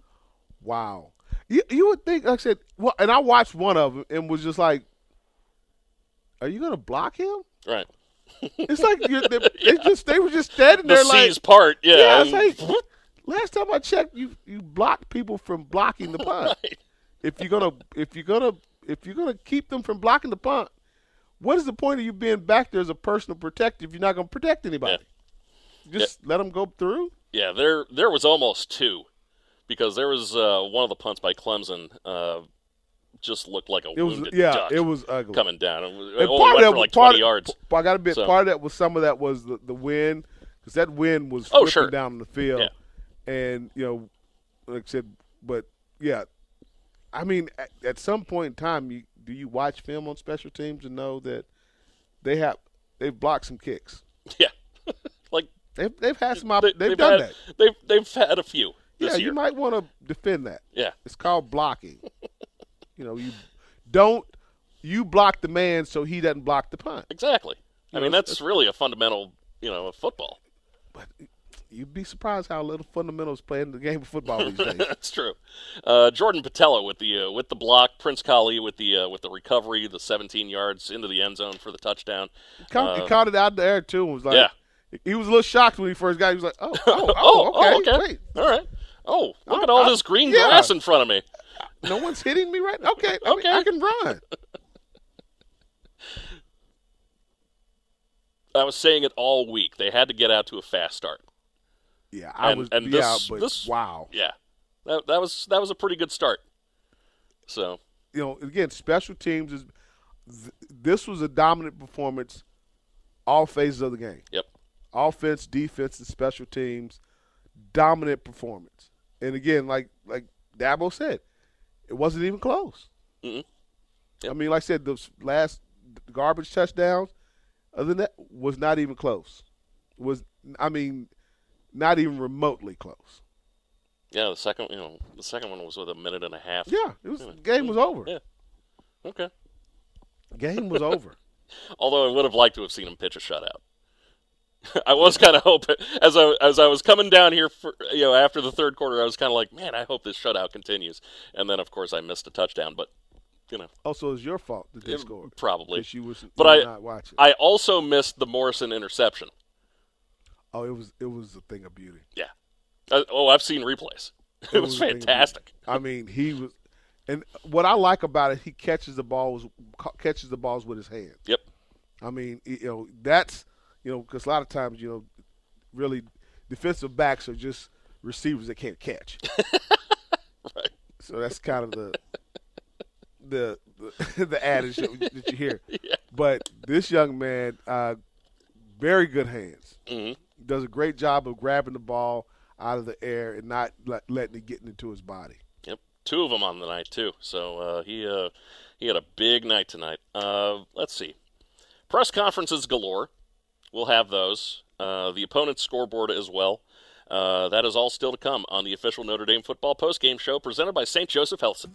Wow. You you would think like I said, well, and I watched one of them and was just like, "Are you going to block him?" Right. It's like they, they just they were just standing The there like C's part. Yeah. Yeah, I was like, last time I checked, you you blocked people from blocking the punt. Right. If you're gonna if you're gonna if you're gonna keep them from blocking the punt, what is the point of you being back there as a personal protector if you're not going to protect anybody? Just let them go through. Yeah, there there was almost two, because there was uh, one of the punts by Clemson uh, just looked like a It was wounded yeah, duck it was ugly. coming down. It, was, it only part went for like part 20 of- yards. I got to admit, So- part of that was some of that was the, the wind because that wind was Oh, sure. down the field, Yeah. and you know, like I said, but yeah, I mean, at, at some point in time, you do you watch film on special teams and know that they have they've blocked some kicks. Yeah, like They've they've had some they, op- they've, they've done had, that. They've they've had a few this Yeah, year. you might want to defend that. yeah, It's called blocking. you know, you don't you block the man so he doesn't block the punt. exactly. I You mean, know, that's really a fundamental, you know, of football. But you'd be surprised how little fundamentals play in the game of football these days. That's true. Uh, Jordan Botelho with the uh, with the block, Prince Kollie with the uh, with the recovery, the 17 yards into the end zone for the touchdown. Caught, he Uh, caught it out the air too was like, Yeah. He was a little shocked when he first got. it. He was like, "Oh, oh, Oh, oh, okay, okay. wait, All right. Oh, look at all I- this green yeah. grass in front of me. No one's hitting me right. now? Okay, I, mean, Okay. I can run." I was saying it all week. They had to get out to a fast start. Yeah, I And- was. and yeah, this- but this- wow. Yeah, that, that was that was a pretty good start. So You know, again, special teams is. Th- this was a dominant performance, all phases of the game. yep, offense, defense, and special teams, dominant performance. And again, like like Dabo said, it wasn't even close. Yep. I mean, like I said, those last garbage touchdowns, other than that, was not even close. Was I mean, not even remotely close. yeah. The second, you know, the second one was with a minute and a half. Yeah, it was. Game was over. Yeah. Okay. Game was over. Although I would have liked to have seen him pitch a shutout. I was kind of hoping as I as I was coming down here for you know after the third quarter, I was kind of like, man, I hope this shutout continues. And then of course I missed a touchdown, but you know Also, it's your fault that they it- scored. probably. You was But I- not watching. I also missed the Morrison interception. oh, it was it was a thing of beauty. Yeah. Uh, oh, I've seen replays. It, was, was a thing of beauty. fantastic. I mean, he was, and what I like about it, he catches the balls, catches the balls with his hands. Yep. I mean, you know, that's you know, because a lot of times, you know, really, defensive backs are just receivers that can't catch. Right. So that's kind of the the the, the adage that, that you hear. Yeah. But this young man, uh, very good hands. hmm Does a great job of grabbing the ball out of the air and not let, letting it get into his body. Yep. Two of them on the night too. So uh, he uh, he had a big night tonight. Uh, let's see. Press conferences galore. We'll have those. Uh, the opponent's scoreboard as well. Uh, that is all still to come on the official Notre Dame football postgame show presented by St. Joseph Health.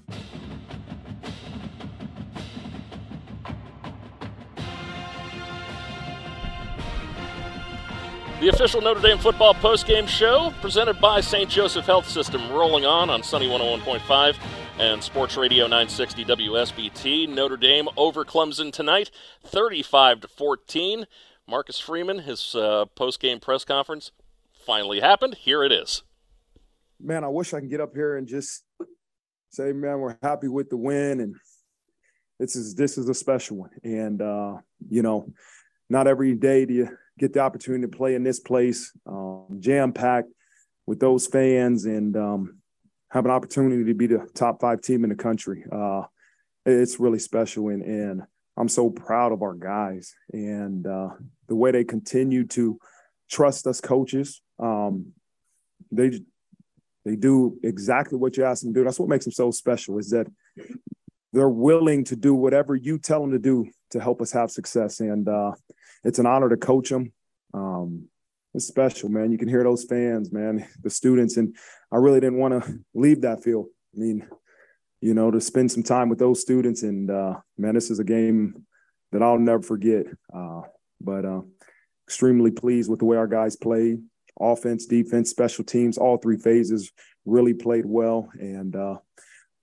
The official Notre Dame football postgame show presented by St. Joseph Health System rolling on on Sunny 101.5 and Sports Radio 960 WSBT. Notre Dame over Clemson tonight, 35 to 14. Marcus Freeman, his uh, postgame press conference finally happened. Here it is. man, I wish I can get up here and just say, man, we're happy with the win, and this is this is a special one. And uh, you know, not every day do you get the opportunity to play in this place, um, jam packed with those fans, and um, have an opportunity to be the top five team in the country. Uh, it's really special, and and I'm so proud of our guys and uh, the way they continue to trust us coaches. Um, they they do exactly what you ask them to do. That's what makes them so special is that they're willing to do whatever you tell them to do to help us have success. And uh, it's an honor to coach them. Um, it's special, man. You can hear those fans, man, the students. And I really didn't want to leave that field. I mean, you know, to spend some time with those students. And uh, man, this is a game that I'll never forget. Uh, but uh, extremely pleased with the way our guys played offense, defense, special teams, all three phases really played well. And uh,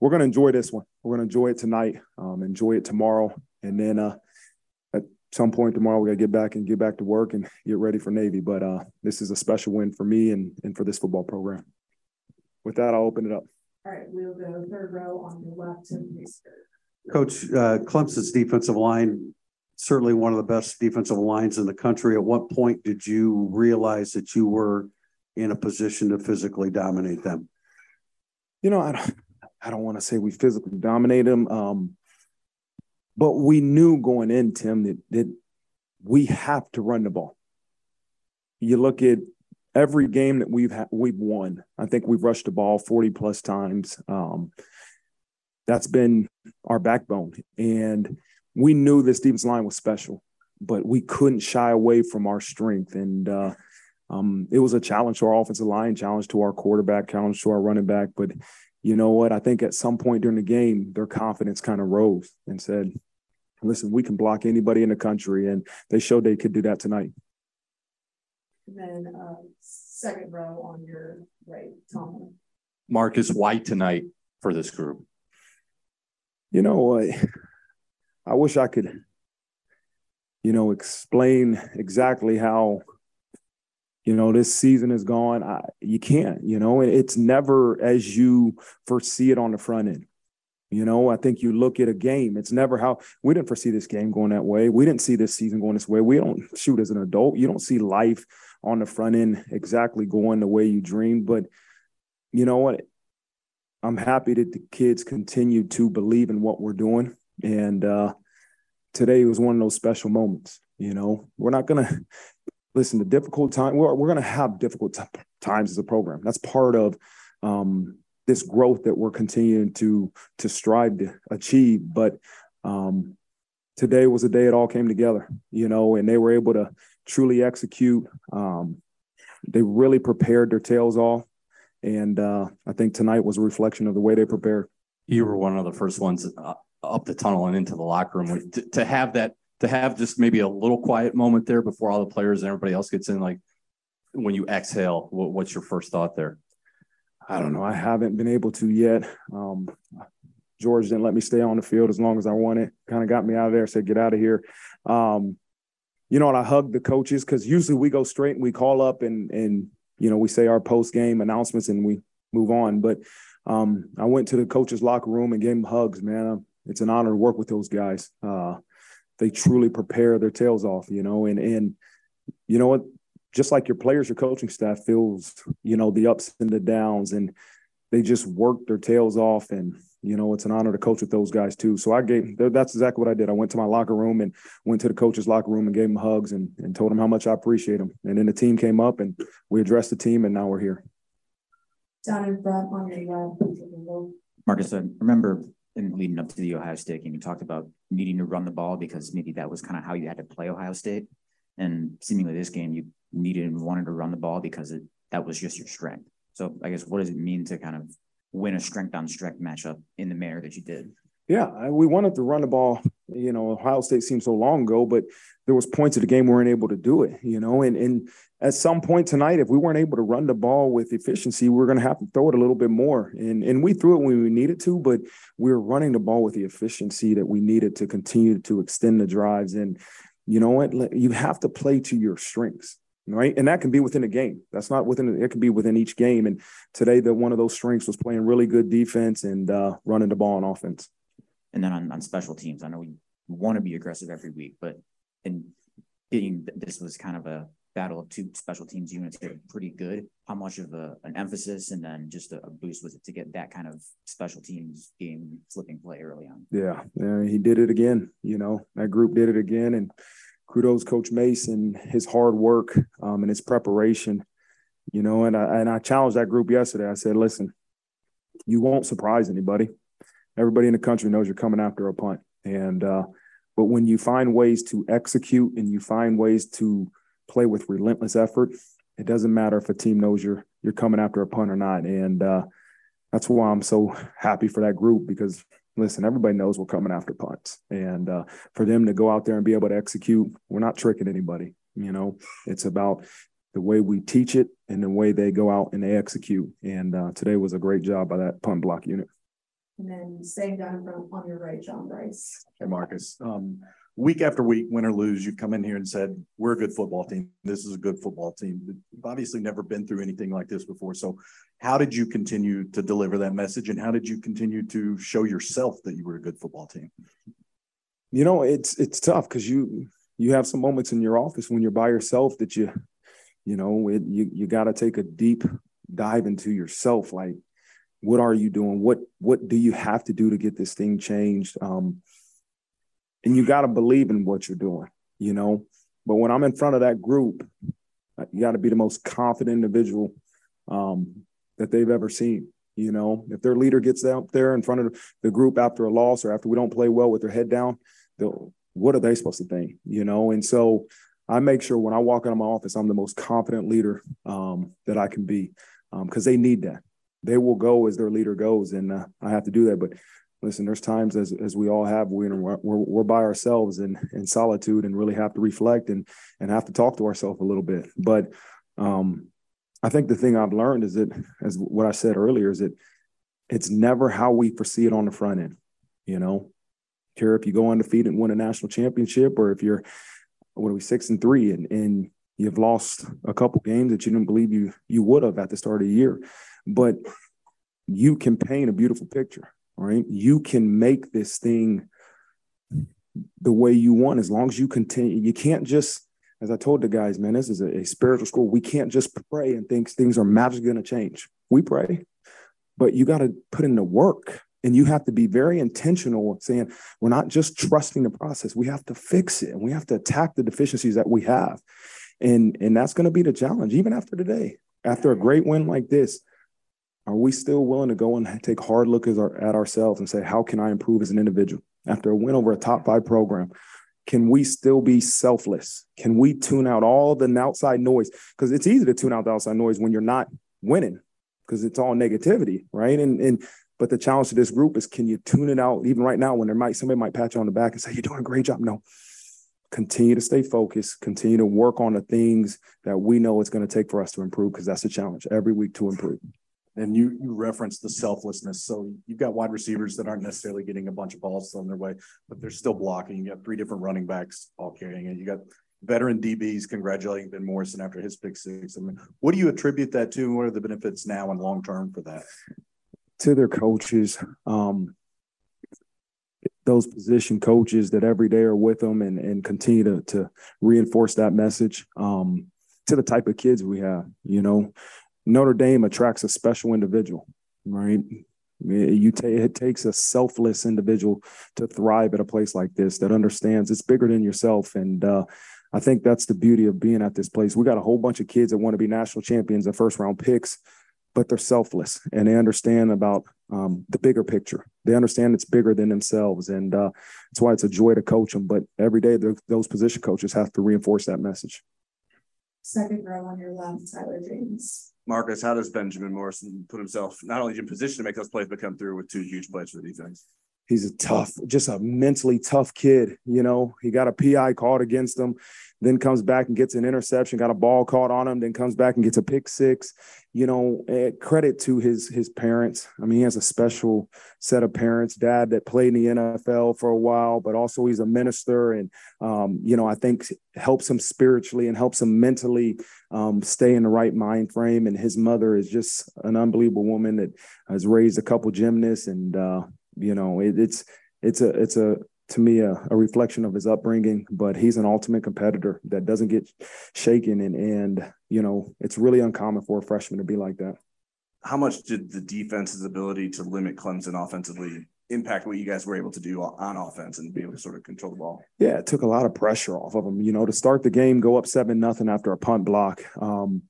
we're going to enjoy this one. We're going to enjoy it tonight, um, enjoy it tomorrow. And then uh, at some point tomorrow, we got to get back and get back to work and get ready for Navy. But uh, this is a special win for me and, and for this football program. With that, I'll open it up. All right, we'll go third row on your left, Tim Meester. Coach, uh, Clemson's defensive line certainly one of the best defensive lines in the country. At what point did you realize that you were in a position to physically dominate them? You know, I don't, I don't want to say we physically dominate them, um, but we knew going in, Tim, that, that we have to run the ball. You look at every game that we've we've won. I think we've rushed the ball 40 plus times. Um, that's been our backbone. And we knew this defense line was special, but we couldn't shy away from our strength. And uh, um, it was a challenge to our offensive line, challenge to our quarterback, challenge to our running back. But you know what? I think at some point during the game, their confidence kind of rose and said, listen, we can block anybody in the country. And they showed they could do that tonight. And then uh, second row on your right, Tom. Marcus, why tonight for this group? You know, I, I wish I could, you know, explain exactly how, you know, this season is gone. I, you can't, you know, and it's never as you foresee it on the front end. You know, I think you look at a game, it's never how we didn't foresee this game going that way. We didn't see this season going this way. We don't shoot as an adult. You don't see life on the front end exactly going the way you dreamed. But you know what? I'm happy that the kids continue to believe in what we're doing. And uh, today was one of those special moments. You know, we're not going to listen to difficult time. We're, we're going to have difficult t- times as a program. That's part of um, this growth that we're continuing to to strive to achieve. But um, today was a day it all came together. You know, and they were able to truly execute. Um, they really prepared their tails off. And uh, I think tonight was a reflection of the way they prepared. You were one of the first ones uh, up the tunnel and into the locker room. To, to have that, to have just maybe a little quiet moment there before all the players and everybody else gets in, like when you exhale, what, what's your first thought there? I don't know. I haven't been able to yet. Um, George didn't let me stay on the field as long as I wanted. Kind of got me out of there. Said, "Get out of here." Um, you know, and I hug the coaches because usually we go straight and we call up and and you know we say our post game announcements and we move on. But um, I went to the coaches locker room and gave them hugs. Man, it's an honor to work with those guys. Uh, they truly prepare their tails off, you know, and and you know what, just like your players, your coaching staff feels, you know, the ups and the downs, and they just work their tails off and you know, it's an honor to coach with those guys too. So I gave that's exactly what I did. I went to my locker room and went to the coach's locker room and gave them hugs and, and told them how much I appreciate them. And then the team came up and we addressed the team and now we're here. Down in front on your. Uh, Marcus, I remember in leading up to the Ohio State game, you talked about needing to run the ball because maybe that was kind of how you had to play Ohio State. And seemingly this game, you needed and wanted to run the ball because it, that was just your strength. So I guess what does it mean to kind of win a strength on strength matchup in the manner that you did. Yeah, we wanted to run the ball. You know, Ohio State seemed so long ago, but there was points of the game we weren't able to do it. You know, and and at some point tonight, if we weren't able to run the ball with efficiency, we are going to have to throw it a little bit more. And and we threw it when we needed to, but we were running the ball with the efficiency that we needed to continue to extend the drives. And you know what? You have to play to your strengths right? And that can be within a game. That's not within. It can be within each game. And today, the one of those strengths was playing really good defense and uh, running the ball on offense. And then on, on special teams, I know we want to be aggressive every week, but in being this was kind of a battle of two special teams units here, pretty good. How much of a, an emphasis and then just a, a, boost was it to get that kind of special teams game flipping play early on? Yeah, yeah, he did it again. You know, that group did it again, and kudos Coach Mason, his hard work um, and his preparation. You know, and I and I challenged that group yesterday. I said, listen, you won't surprise anybody. Everybody in the country knows you're coming after a punt, and uh, but when you find ways to execute and you find ways to play with relentless effort, it doesn't matter if a team knows you're you're coming after a punt or not. And uh, that's why I'm so happy for that group because listen, everybody knows we're coming after punts. And uh, for them to go out there and be able to execute, we're not tricking anybody. You know, it's about the way we teach it and the way they go out and they execute. And uh, today was a great job by that punt block unit. And then staying down in front on your right, John Bryce. Hey, Marcus. Um, week after week, win or lose, you've come in here and said, We're a good football team. This is a good football team. You've obviously never been through anything like this before. So, how did you continue to deliver that message? And how did you continue to show yourself that you were a good football team? You know, it's it's tough because you you have some moments in your office when you're by yourself that you, you know, it, you you got to take a deep dive into yourself. Like, what are you doing? What what do you have to do to get this thing changed? Um, and you got to believe in what you're doing. You know, but when I'm in front of that group, you got to be the most confident individual um, that they've ever seen. You know, if their leader gets out there in front of the group after a loss or after we don't play well with their head down, what are they supposed to think? You know, and so I make sure when I walk into my office, I'm the most confident leader um, that I can be because um, they need that. They will go as their leader goes, and uh, I have to do that. But listen, there's times as as we all have, we're we're, we're by ourselves in in solitude and really have to reflect and and have to talk to ourselves a little bit. But um, I think the thing I've learned is that, as what I said earlier, is that it's never how we foresee it on the front end. You know, care if you go undefeated and win a national championship, or if you're what are we six and three and and you've lost a couple games that you didn't believe you you would have at the start of the year, but you can paint a beautiful picture, right? You can make this thing the way you want as long as you continue. You can't just as I told the guys, man, this is a, a spiritual school. We can't just pray and think things are magically going to change. We pray, but you got to put in the work and you have to be very intentional saying we're not just trusting the process we have to fix it and we have to attack the deficiencies that we have and and that's going to be the challenge even after today after a great win like this are we still willing to go and take hard look at, our, at ourselves and say how can i improve as an individual after a win over a top five program can we still be selfless? Can we tune out all the outside noise? Because it's easy to tune out the outside noise when you're not winning, because it's all negativity, right? And and but the challenge to this group is can you tune it out even right now when there might somebody might pat you on the back and say you're doing a great job? No. Continue to stay focused, continue to work on the things that we know it's going to take for us to improve because that's the challenge every week to improve. And you you referenced the selflessness. So you've got wide receivers that aren't necessarily getting a bunch of balls thrown their way, but they're still blocking. You got three different running backs all carrying it. You got veteran DBs congratulating Ben Morrison after his pick six. I mean, what do you attribute that to? And What are the benefits now and long term for that? To their coaches, um, those position coaches that every day are with them and, and continue to, to reinforce that message um, to the type of kids we have. You know, Notre Dame attracts a special individual, right? You take it takes a selfless individual to thrive at a place like this that understands it's bigger than yourself. And uh, I think that's the beauty of being at this place. We got a whole bunch of kids that want to be national champions and first round picks, but they're selfless and they understand about um, the bigger picture. They understand it's bigger than themselves, and uh, that's why it's a joy to coach them. But every day, those position coaches have to reinforce that message. Second row on your left, Tyler James. Marcus, how does Benjamin Morrison put himself not only in position to make those plays, but come through with two huge plays for the defense? He's a tough, just a mentally tough kid. You know, he got a PI called against him then comes back and gets an interception, got a ball caught on him, then comes back and gets a pick six. You know, eh, credit to his his parents. I mean, he has a special set of parents. Dad that played in the NFL for a while, but also he's a minister, and um, you know, I think helps him spiritually and helps him mentally um, stay in the right mind frame. And his mother is just an unbelievable woman that has raised a couple gymnasts, and uh, you know, it, it's it's a it's a to me a, a, reflection of his upbringing but he's an ultimate competitor that doesn't get shaken. And and you know it's really uncommon for a freshman to be like that. How much did the defense's ability to limit clemson offensively impact what you guys were able to do on offense and be able to sort of control the ball? Yeah it took a lot of pressure off of them you know to start the game go up seven nothing after a punt block um,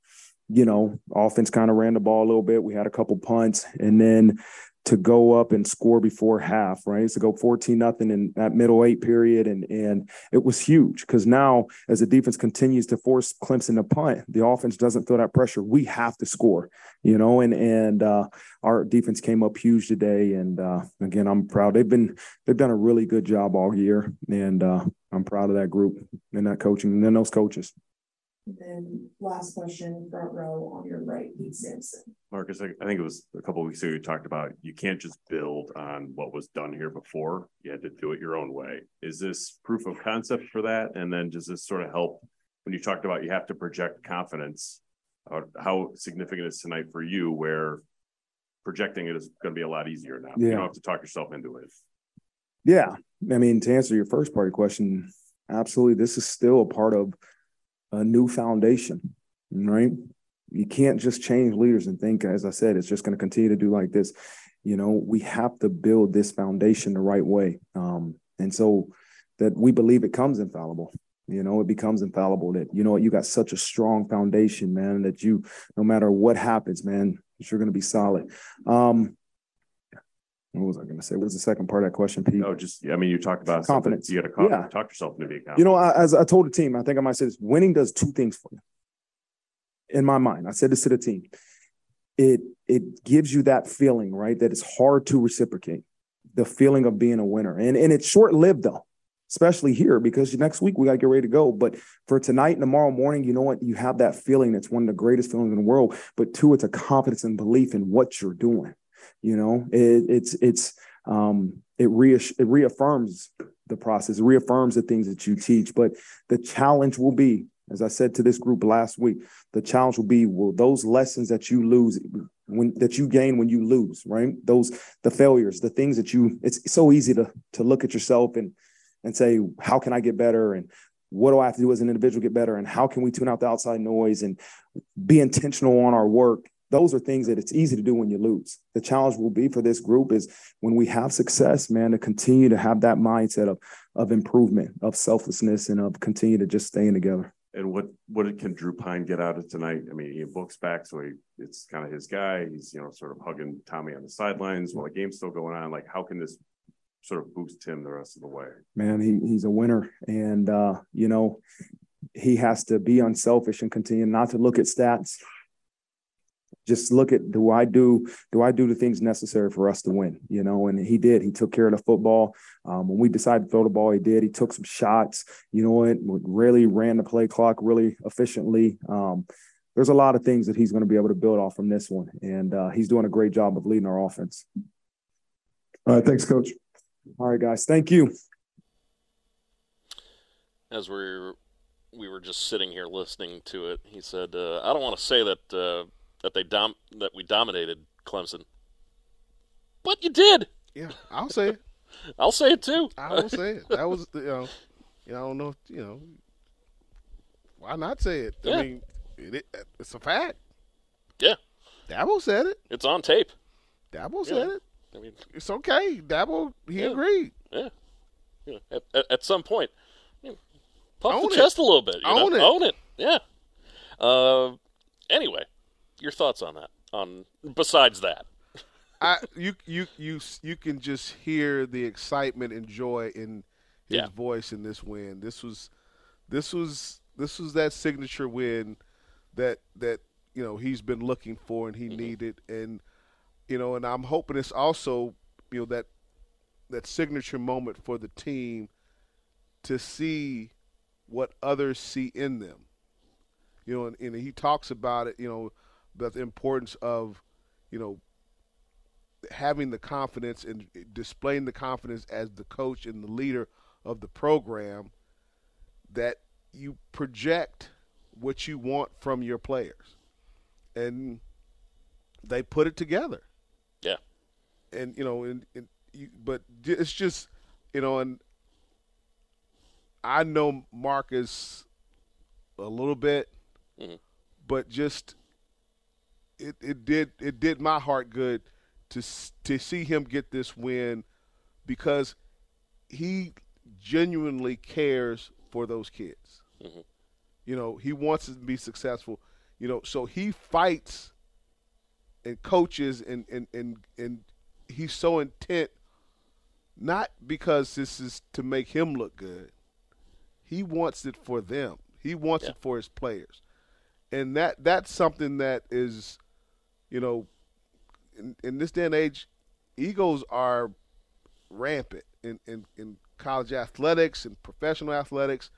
you know, offense kind of ran the ball a little bit. We had a couple punts, and then to go up and score before half, right? It's to go 14 nothing in that middle eight period. And and it was huge because now as the defense continues to force Clemson to punt, the offense doesn't feel that pressure. We have to score, you know, and and uh, our defense came up huge today. And uh, again, I'm proud. They've been they've done a really good job all year. And uh, I'm proud of that group and that coaching and then those coaches. And then last question, front row on your right, Pete Sampson. Marcus, I, I think it was a couple weeks ago you talked about you can't just build on what was done here before. You had to do it your own way. Is this proof of concept for that? And then does this sort of help when you talked about you have to project confidence? How, how significant is tonight for you where projecting it is going to be a lot easier now? Yeah. You don't have to talk yourself into it. Yeah. I mean, to answer your first part of your question, absolutely. This is still a part of a new foundation, right? You can't just change leaders and think, as I said, it's just going to continue to do like this. You know, we have to build this foundation the right way. Um, and so that we believe it comes infallible. You know, it becomes infallible that, you know, you got such a strong foundation, man, that you, no matter what happens, man, you're going to be solid. Um, what was I going to say? What was the second part of that question, Pete? Oh, just I mean, you talked about confidence. You got to Yeah. talk yourself into being confident. You know, I, as I told the team, I think I might say this: winning does two things for you. In my mind, I said this to the team. It it gives you that feeling, right? That it's hard to reciprocate. The feeling of being a winner, and and it's short lived though, especially here because next week we got to get ready to go. But for tonight and tomorrow morning, you know what? You have that feeling. It's one of the greatest feelings in the world. But two, it's a confidence and belief in what you're doing. You know, it, it's it's um, it, reass- it reaffirms the process, reaffirms the things that you teach. But the challenge will be, as I said to this group last week, the challenge will be will those lessons that you lose when that you gain when you lose, right? Those the failures, the things that you it's so easy to to look at yourself and and say, how can I get better? And what do I have to do as an individual get better? And how can we tune out the outside noise and be intentional on our work? Those are things that it's easy to do when you lose. The challenge will be for this group is when we have success, man, to continue to have that mindset of of improvement, of selflessness, and of continue to just staying together. And what what can Drew Pyne get out of tonight? I mean, he Book's back, so he, it's kind of his guy. He's you know sort of hugging Tommy on the sidelines while the game's still going on. Like, how can this sort of boost him the rest of the way? Man, he he's a winner, and uh, you know he has to be unselfish and continue not to look at stats. Just look at do I do do I do the things necessary for us to win? You know, and he did. He took care of the football. Um, when we decided to throw the ball, he did. He took some shots. You know, what? really ran the play clock really efficiently. Um, there's a lot of things that he's going to be able to build off from this one, and uh, he's doing a great job of leading our offense. All right, thanks, Coach. All right, guys. Thank you. As we were, we were just sitting here listening to it, he said, uh, "I don't want to say that uh, that they dom- that we dominated Clemson, but you did." Yeah, I'll say it. I'll say it too. I will say it. That was, you know, you know, I don't know, if, you know, why not say it? Yeah. I mean, it, it, it's a fact. Yeah, Dabo said it. it's on tape. Dabo Yeah. said it. I mean, It's okay. Dabo, he Yeah. agreed. yeah, yeah. At, at, at some point, puff Own the it. chest a little bit. You Own know? it. Own it. Yeah. Uh, anyway, your thoughts on that? On besides that, I you you you you can just hear the excitement and joy in his Yeah. voice in this win. This was this was this was that signature win that that you know he's been looking for and he mm-hmm. needed and you know and I'm hoping it's also you know that that signature moment for the team to see what others see in them. You know, and, and he talks about it, you know, about the importance of, you know, having the confidence and displaying the confidence as the coach and the leader of the program that you project what you want from your players. And they put it together. Yeah. And you know, and, and you, but it's just, you know, and I know Marcus a little bit, Mhm. but just it, it did it did my heart good to to see him get this win because he genuinely cares for those kids. Mhm. You know, he wants them to be successful. You know, so he fights and coaches and and and, and he's so intent not because this is to make him look good. He wants it for them. He wants it for his players. And that that's something that is you know in, in this day and age egos are rampant in, in, in college athletics and professional athletics,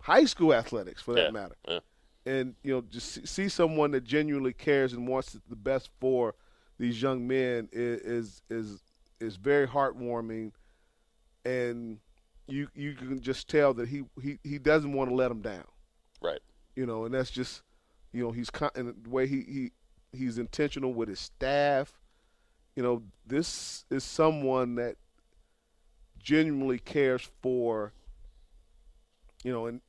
high school athletics for that Yeah, matter. yeah. And you know, just see- see someone that genuinely cares and wants the best for these young men is is is, is very heartwarming, and you you can just tell that he he, he doesn't want to let them down. Right. You know, and that's just you know he's con- and the way he he he's intentional with his staff. You know, this is someone that genuinely cares for, you know, and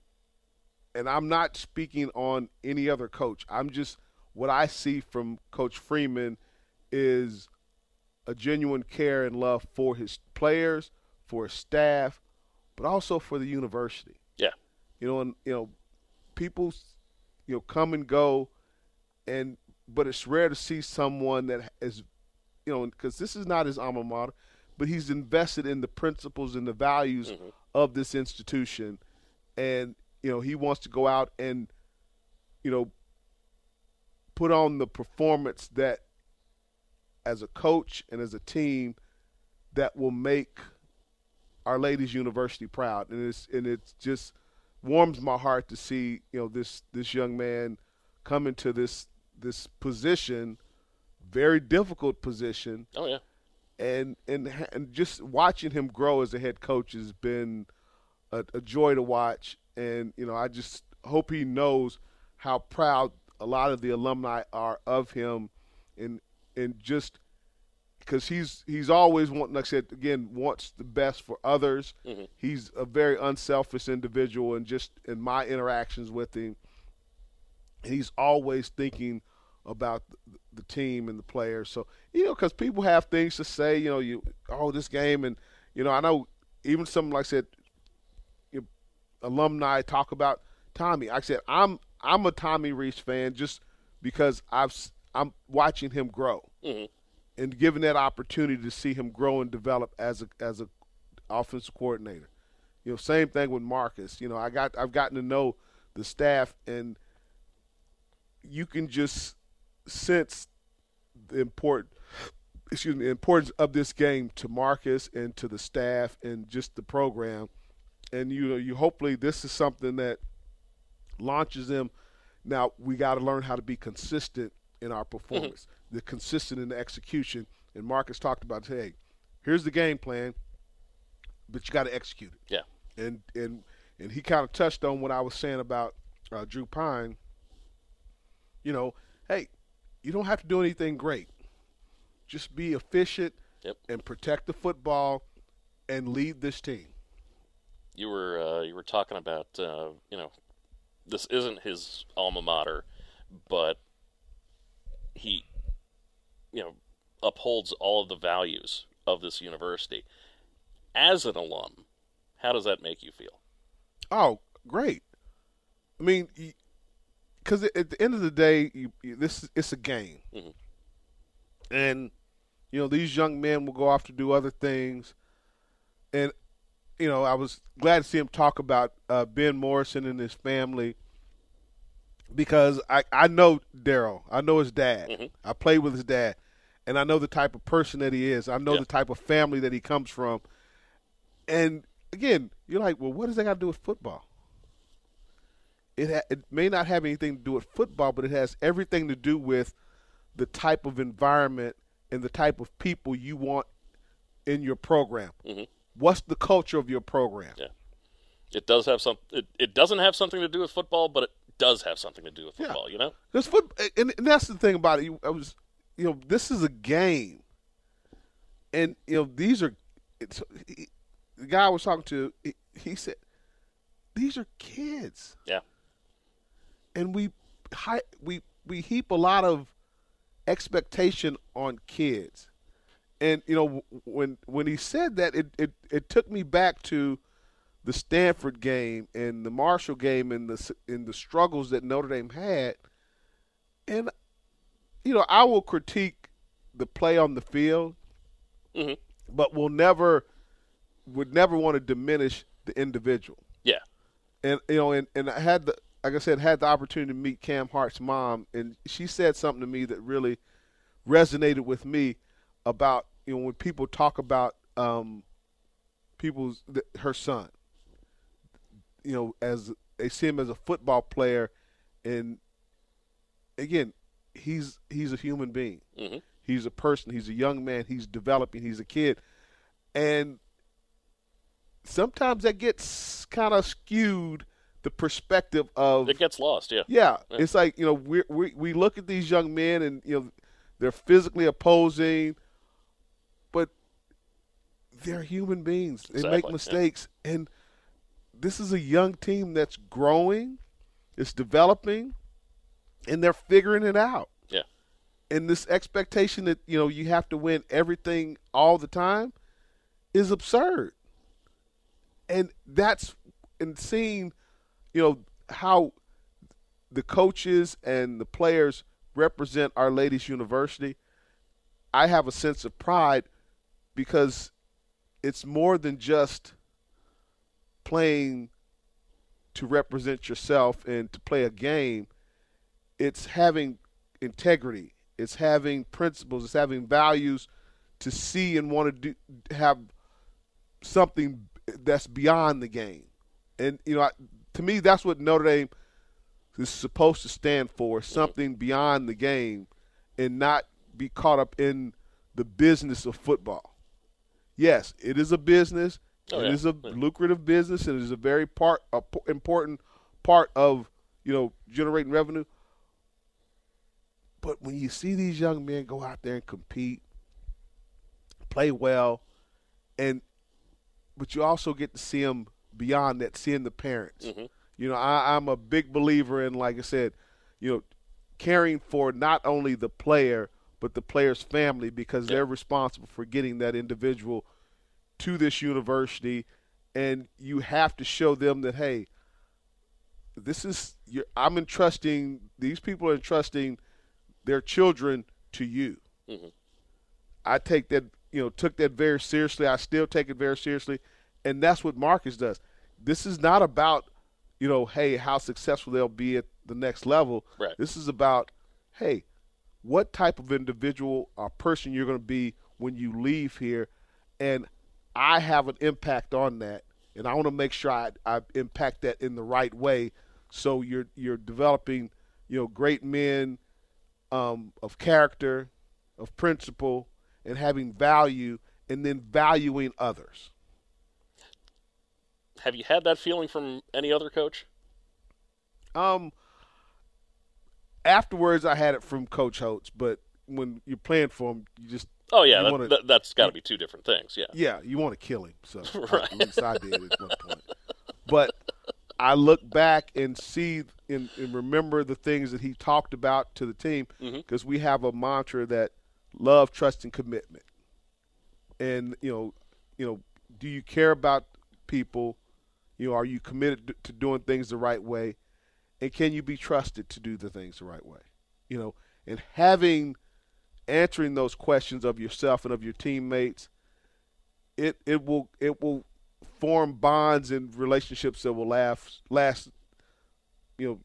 and I'm not speaking on any other coach. I'm just what I see from Coach Freeman is a genuine care and love for his players, for his staff, but also for the university. Yeah. You know, and you know, people, you know, come and go, and but it's rare to see someone that is, you know, because this is not his alma mater, but he's invested in the principles and the values Mm-hmm. of this institution, and you know, he wants to go out and, you know, put on the performance that, as a coach and as a team, that will make Our Lady's university proud and it's and it's just warms my heart to see you know this this young man come into this this position very difficult position Oh yeah. and and and just watching him grow as a head coach has been a, a joy to watch and you know I just hope he knows how proud a lot of the alumni are of him and and just because he's he's always wanting, like I said again, wants the best for others. Mhm. He's a very unselfish individual, and just in my interactions with him, he's always thinking about the, team and the players. So you know, because people have things to say, you know, you oh this game, and you know, I know even some like I said, alumni talk about Tommy. Like I said I'm I'm a Tommy Rees fan just because I've I'm watching him grow Mhm. and given that opportunity to see him grow and develop as a as a offensive coordinator. You know, same thing with Marcus. You know, I got I've gotten to know the staff and you can just sense the important excuse me, importance of this game to Marcus and to the staff and just the program. And you know, you hopefully this is something that launches them. Now we got to learn how to be consistent in our performance. The consistent in the execution. And Marcus talked about, hey, here's the game plan, but you got to execute it. Yeah. And and and he kind of touched on what I was saying about uh, Drew Pyne. You know, hey, you don't have to do anything great. Just be efficient Yep. and protect the football and lead this team. You were uh, you were talking about uh, you know this isn't his alma mater, but he you know upholds all of the values of this university. As an alum, how does that make you feel? Oh, great. I mean, because at the end of the day, you, you, this it's a game, Mhm. and you know these young men will go off to do other things, and you know I was glad to see him talk about uh, Ben Morrison and his family because I I know Daryl, I know his dad, I played with his dad, and I know the type of person that he is. I know the type of family that he comes from, and again, you're like, well, what does that got to do with football? It ha- it may not have anything to do with football, but it has everything to do with the type of environment and the type of people you want in your program. Mhm. What's the culture of your program? Yeah. It does have some. It, it doesn't have something to do with football, but it does have something to do with football. You know. Because foot, and, and that's the thing about it. I was, you know, this is a game, and you know these are. It's, he, the guy I was talking to, he, he said, "These are kids." Yeah. And we, hi, we we heap a lot of expectation on kids, and you know when when he said that, it it, it took me back to the Stanford game and the Marshall game and the in the struggles that Notre Dame had, and you know I will critique the play on the field, Mhm. but will never would never want to diminish the individual. Yeah. And you know, and, and I had the like I said, had the opportunity to meet Cam Hart's mom, and she said something to me that really resonated with me about you know when people talk about um, people's th- her son, you know, as they see him as a football player, and again, he's he's a human being. Mhm. He's a person. He's a young man. He's developing. He's a kid, and sometimes that gets kind of skewed the perspective of It gets lost. Yeah. yeah, it's like you know we we we look at these young men and you know they're physically opposing, but they're human beings. They Exactly, make yeah. mistakes, and this is a young team that's growing, it's developing, and they're figuring it out. Yeah. And this expectation that you know you have to win everything all the time is absurd. And that's and seeing, you know, how the coaches and the players represent Our Lady's University, I have a sense of pride because it's more than just playing to represent yourself and to play a game. It's having integrity. It's having principles. It's having values to see and want to do have something that's beyond the game. And you know, I, to me, that's what Notre Dame is supposed to stand for: something beyond the game, and not be caught up in the business of football. Yes, it is a business. Oh, it yeah. is a lucrative business, and it is a very part, a p- important part of you know generating revenue. But when you see these young men go out there and compete, play well, and but you also get to see them beyond that, seeing the parents. Mhm. You know, I, I'm a big believer in, like I said, you know, caring for not only the player but the player's family because they're responsible for getting that individual to this university, and you have to show them that hey, this is you're, I'm entrusting these people are entrusting their children to you. Mhm. I take that, you know, took that very seriously. I still take it very seriously, and that's what Marcus does. This is not about, you know, hey, how successful they'll be at the next level. Right. This is about, hey, what type of individual or person you're going to be when you leave here, and I have an impact on that, and I want to make sure I, I impact that in the right way. So you're you're developing, you know, great men um, of character, of principle, and having value, and then valuing others. Have you had that feeling from any other coach? Um, afterwards, I had it from Coach Holtz, but when you're playing for him, you just Oh yeah, that, wanna- that, that's got to be two different things. Yeah. yeah, you want to kill him. So Right. at least I did at one point. But I look back and see and, and remember the things that he talked about to the team because we have a mantra that love, trust, and commitment. And you know, you know, do you care about people? You know, are you committed to doing things the right way? And can you be trusted to do the things the right way? You know, and having answering those questions of yourself and of your teammates, it it will it will form bonds and relationships that will last last you know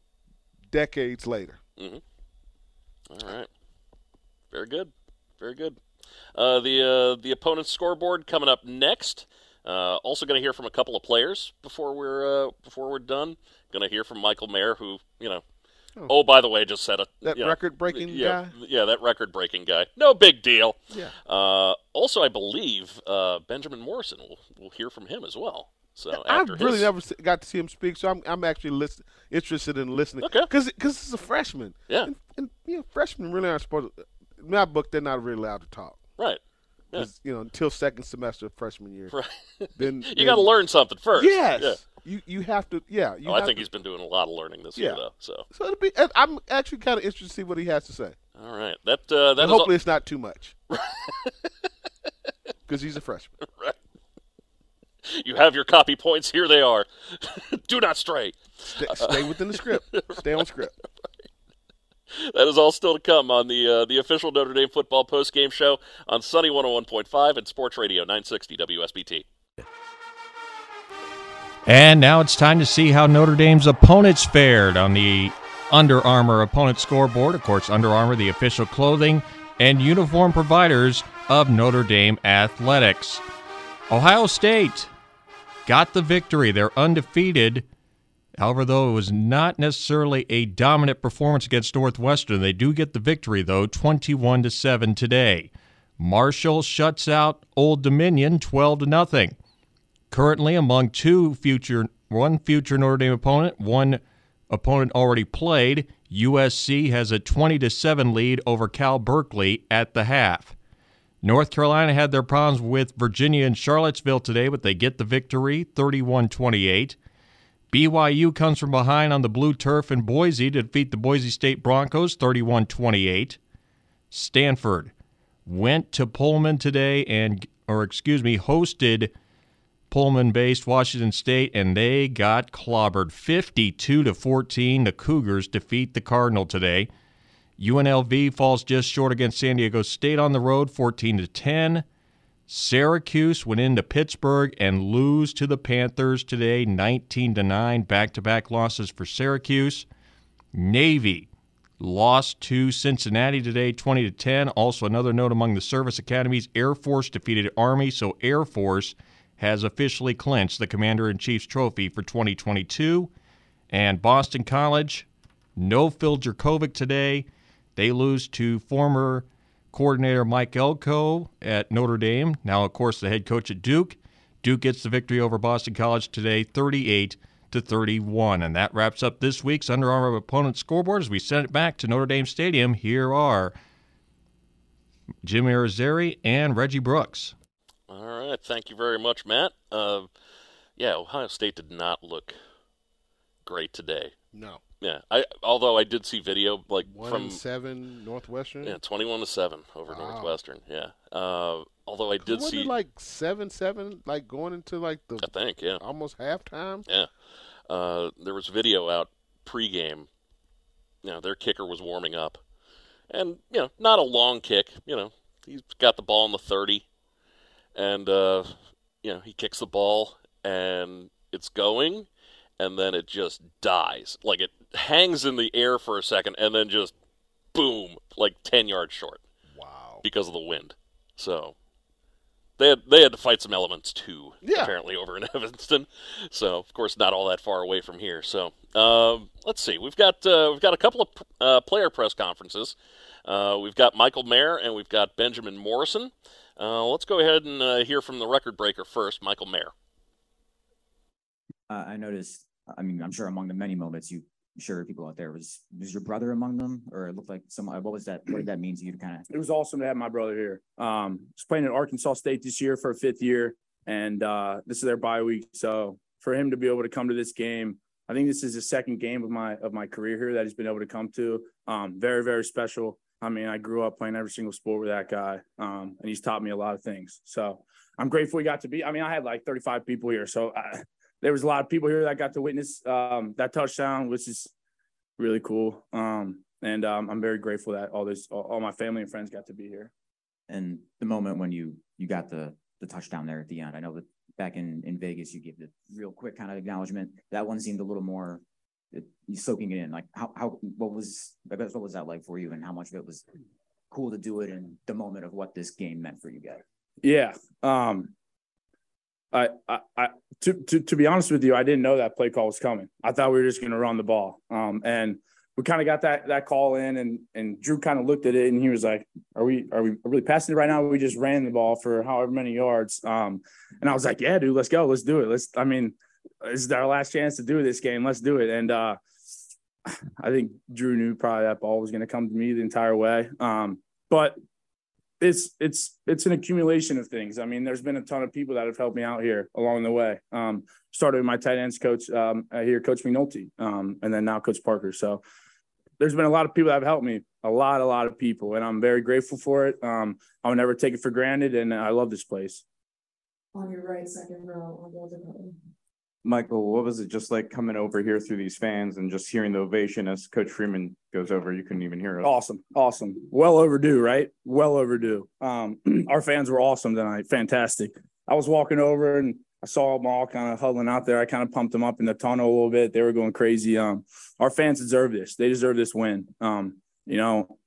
decades later. Mm-hmm. All right. Very good. Very good. Uh, the uh, the opponent's scoreboard coming up next. Uh, also going to hear from a couple of players before we're uh, before we're done. Going to hear from Michael Mayer, who you know. Oh. Oh, by the way, just said a That you know, record-breaking yeah, guy? Yeah, that record-breaking guy. No big deal. Yeah. Uh, also, I believe uh, Benjamin Morrison will will hear from him as well. So I've really his, never got to see him speak, so I'm I'm actually listen, interested in listening. Okay. Because he's a freshman. Yeah. And, and you know, freshmen really aren't supposed. to In my book, they're not really allowed to talk. Right. Yeah. You know, until second semester of freshman year. Right. Then you got to learn something first. Yes. Yeah. You you have to. Yeah. You oh, I think to- he's been doing a lot of learning this Yeah. year, though. So, So it'll be. I'm actually kind of interested to see what he has to say. all right, that uh, that hopefully, it's not too much. Because he's a freshman. right. You have your copy points. Here they are. Do not stray. Stay, stay within the script. Stay on script. That is all still to come on the uh, the official Notre Dame football post game show on Sunny 101.5 and Sports Radio 960 WSBT. And now it's time to see how Notre Dame's opponents fared on the Under Armour opponent scoreboard. Of course, Under Armour, the official clothing and uniform providers of Notre Dame athletics. Ohio State got the victory. They're undefeated. However, though it was not necessarily a dominant performance against Northwestern, they do get the victory though, 21 to 7 today. Marshall shuts out Old Dominion 12 to nothing. Currently among two future one future Notre Dame opponent, one opponent already played, USC has a 20 to 7 lead over Cal Berkeley at the half. North Carolina had their problems with Virginia and Charlottesville today, but they get the victory 31 28. BYU comes from behind on the blue turf in Boise to defeat the Boise State Broncos 31 28. Stanford went to Pullman today and, or excuse me, hosted Pullman based Washington State and they got clobbered 52 to 14. The Cougars defeat the Cardinal today. UNLV falls just short against San Diego State on the road 14 to 10. Syracuse went into Pittsburgh and lose to the Panthers today 19 to 9 back-to-back losses for Syracuse. Navy lost to Cincinnati today 20 to 10. Also another note among the service academies, Air Force defeated Army, so Air Force has officially clinched the Commander in Chief's trophy for 2022. And Boston College, no Phil Jurkovec today. They lose to former coordinator Mike Elko at Notre Dame, now, of course, the head coach at Duke. Duke gets the victory over Boston College today, 38 to 31. And that wraps up this week's Under Armour opponent scoreboard. As we send it back to Notre Dame Stadium, here are Jim Irizarry and Reggie Brooks. All right, thank you very much, Matt. Uh, yeah, Ohio State did not look great today. No. Yeah, I although I did see video like One from seven Northwestern. yeah twenty-one to seven over Wow. Northwestern. Yeah, uh, although I did see it like seven seven, like going into like the I think yeah almost halftime. yeah uh, there was video out pregame. You know, their kicker was warming up, and you know not a long kick. You know he's got the ball in the thirty, and uh, you know he kicks the ball and it's going, and then it just dies. Like it hangs in the air for a second, and then just boom, like ten yards short. Wow! Because of the wind. So they had they had to fight some elements too. Yeah. Apparently over in Evanston. So of course not all that far away from here. So um, let's see. We've got uh, we've got a couple of uh, player press conferences. Uh, we've got Michael Mayer and we've got Benjamin Morrison. Uh, let's go ahead and uh, hear from the record breaker first, Michael Mayer. Uh, I noticed. I mean, I'm sure among the many moments you sure people out there was was your brother among them, or it looked like some. What was that? What did that mean to you? To kind of it was awesome to have my brother here. Um, he's playing at Arkansas State this year for a fifth year, and uh, this is their bye week. So for him to be able to come to this game, I think this is the second game of my of my career here that he's been able to come to. Um, very very special. I mean, I grew up playing every single sport with that guy, um, and he's taught me a lot of things. So I'm grateful we got to be. I mean, I had like 35 people here, so I, there was a lot of people here that got to witness um, that touchdown, which is really cool. Um, and um, I'm very grateful that all this, all, all my family and friends got to be here. and the moment when you you got the the touchdown there at the end. I know that back in in Vegas you gave the real quick kind of acknowledgement. That one seemed a little more it, soaking it in. Like how how what was I guess what was that like for you, and how much of it was cool to do it in the moment of what this game meant for you guys. Yeah. Um, I, I, I, to, to, to be honest with you, I didn't know that play call was coming. I thought we were just going to run the ball. Um, and we kind of got that, that call in and, and Drew kind of looked at it and he was like, are we, are we really passing it right now? We just ran the ball for however many yards. Um, and I was like, yeah, dude, let's go. Let's do it. Let's, I mean, this is our last chance to do this game. Let's do it. And, uh, I think Drew knew probably that ball was going to come to me the entire way. Um, but it's it's it's an accumulation of things. I mean, there's been a ton of people that have helped me out here along the way. Um, started with my tight ends coach um, uh, here, Coach McNulty, um, and then now Coach Parker. So there's been a lot of people that have helped me, a lot, a lot of people, and I'm very grateful for it. Um, I will never take it for granted, and I love this place. On your right, second row, on the other. Michael, what was it just like coming over here through these fans and just hearing the ovation as Coach Freeman goes over? You couldn't even hear it. Awesome, awesome, well overdue, right? Well overdue. Um, our fans were awesome tonight, fantastic. I was walking over and I saw them all kind of huddling out there. I kind of pumped them up in the tunnel a little bit. They were going crazy. Um, our fans deserve this. They deserve this win. Um, you know,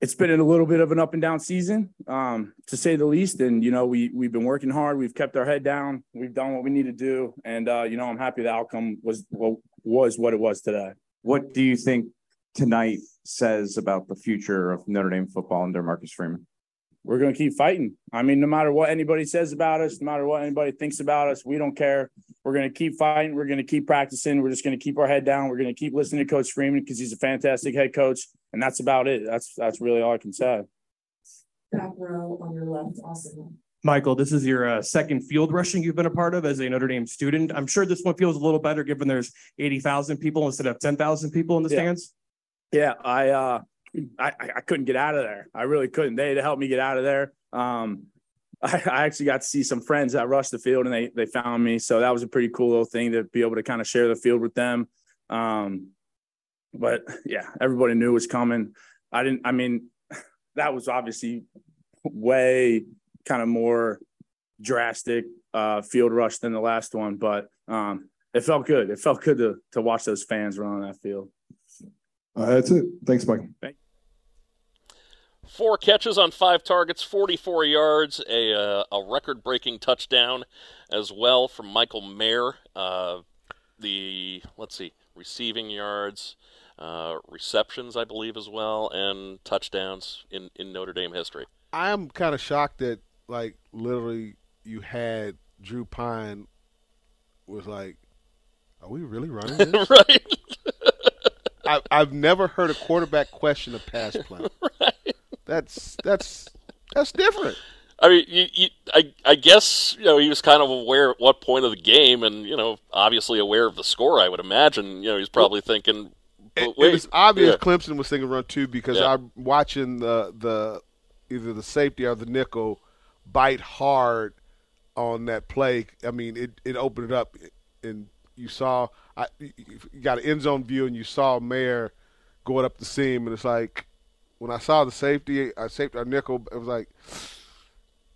it's been a little bit of an up and down season, um, to say the least. And you know, we we've been working hard. We've kept our head down. We've done what we need to do. And uh, you know, I'm happy the outcome was well, was what it was today. What do you think tonight says about the future of Notre Dame football under Marcus Freeman? We're going to keep fighting. I mean, no matter what anybody says about us, no matter what anybody thinks about us, we don't care. We're going to keep fighting. We're going to keep practicing. We're just going to keep our head down. We're going to keep listening to Coach Freeman because he's a fantastic head coach, and that's about it. That's that's really all I can say. Back row on your left, Austin. Michael, this is your uh, second field rushing you've been a part of as a Notre Dame student. I'm sure this one feels a little better given there's 80,000 people instead of 10,000 people in the Yeah. stands. Yeah, I uh I, I couldn't get out of there. I really couldn't. They had to help me get out of there. Um I, I actually got to see some friends that rushed the field and they they found me. So that was a pretty cool little thing to be able to kind of share the field with them. Um but yeah, everybody knew it was coming. I didn't I mean that was obviously way kind of more drastic uh field rush than the last one, but um it felt good. It felt good to to watch those fans run on that field. Uh, that's it. Thanks, Mike. Four catches on five targets, 44 yards, a uh, a record breaking touchdown as well from Michael Mayer. Uh, the let's see, receiving yards, uh, receptions, I believe as well, and touchdowns in in Notre Dame history. I am kind of shocked that like literally you had Drew Pyne was like, "Are we really running this?" right. I, I've never heard a quarterback question a pass play. That's that's that's different. I mean, you, you, I, I guess you know he was kind of aware at what point of the game, and you know, obviously aware of the score. I would imagine. You know, he's probably thinking. It, wait, it was obvious yeah. Clemson was thinking run two because Yeah. I'm watching the the either the safety or the nickel bite hard on that play. I mean, it it opened it up, and you saw I you you got an end zone view, and you saw Mayer going up the seam, and it's like when I saw the safety, I saved our nickel, it was like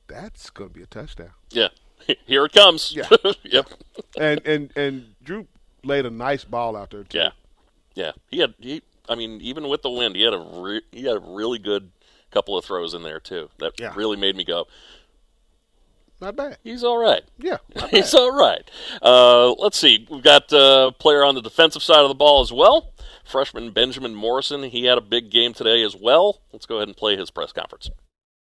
that's going to be a touchdown. Yeah, here it comes. Yeah. yep. and and and Drew laid a nice ball out there too. Yeah, yeah. He had he. I mean, even with the wind, he had a re- he had a really good couple of throws in there too. That Yeah. really made me go. Not bad. He's all right. Yeah, he's all right. Uh, let's see. We've got uh, a player on the defensive side of the ball as well. Freshman Benjamin Morrison. He had a big game today as well. Let's go ahead and play his press conference.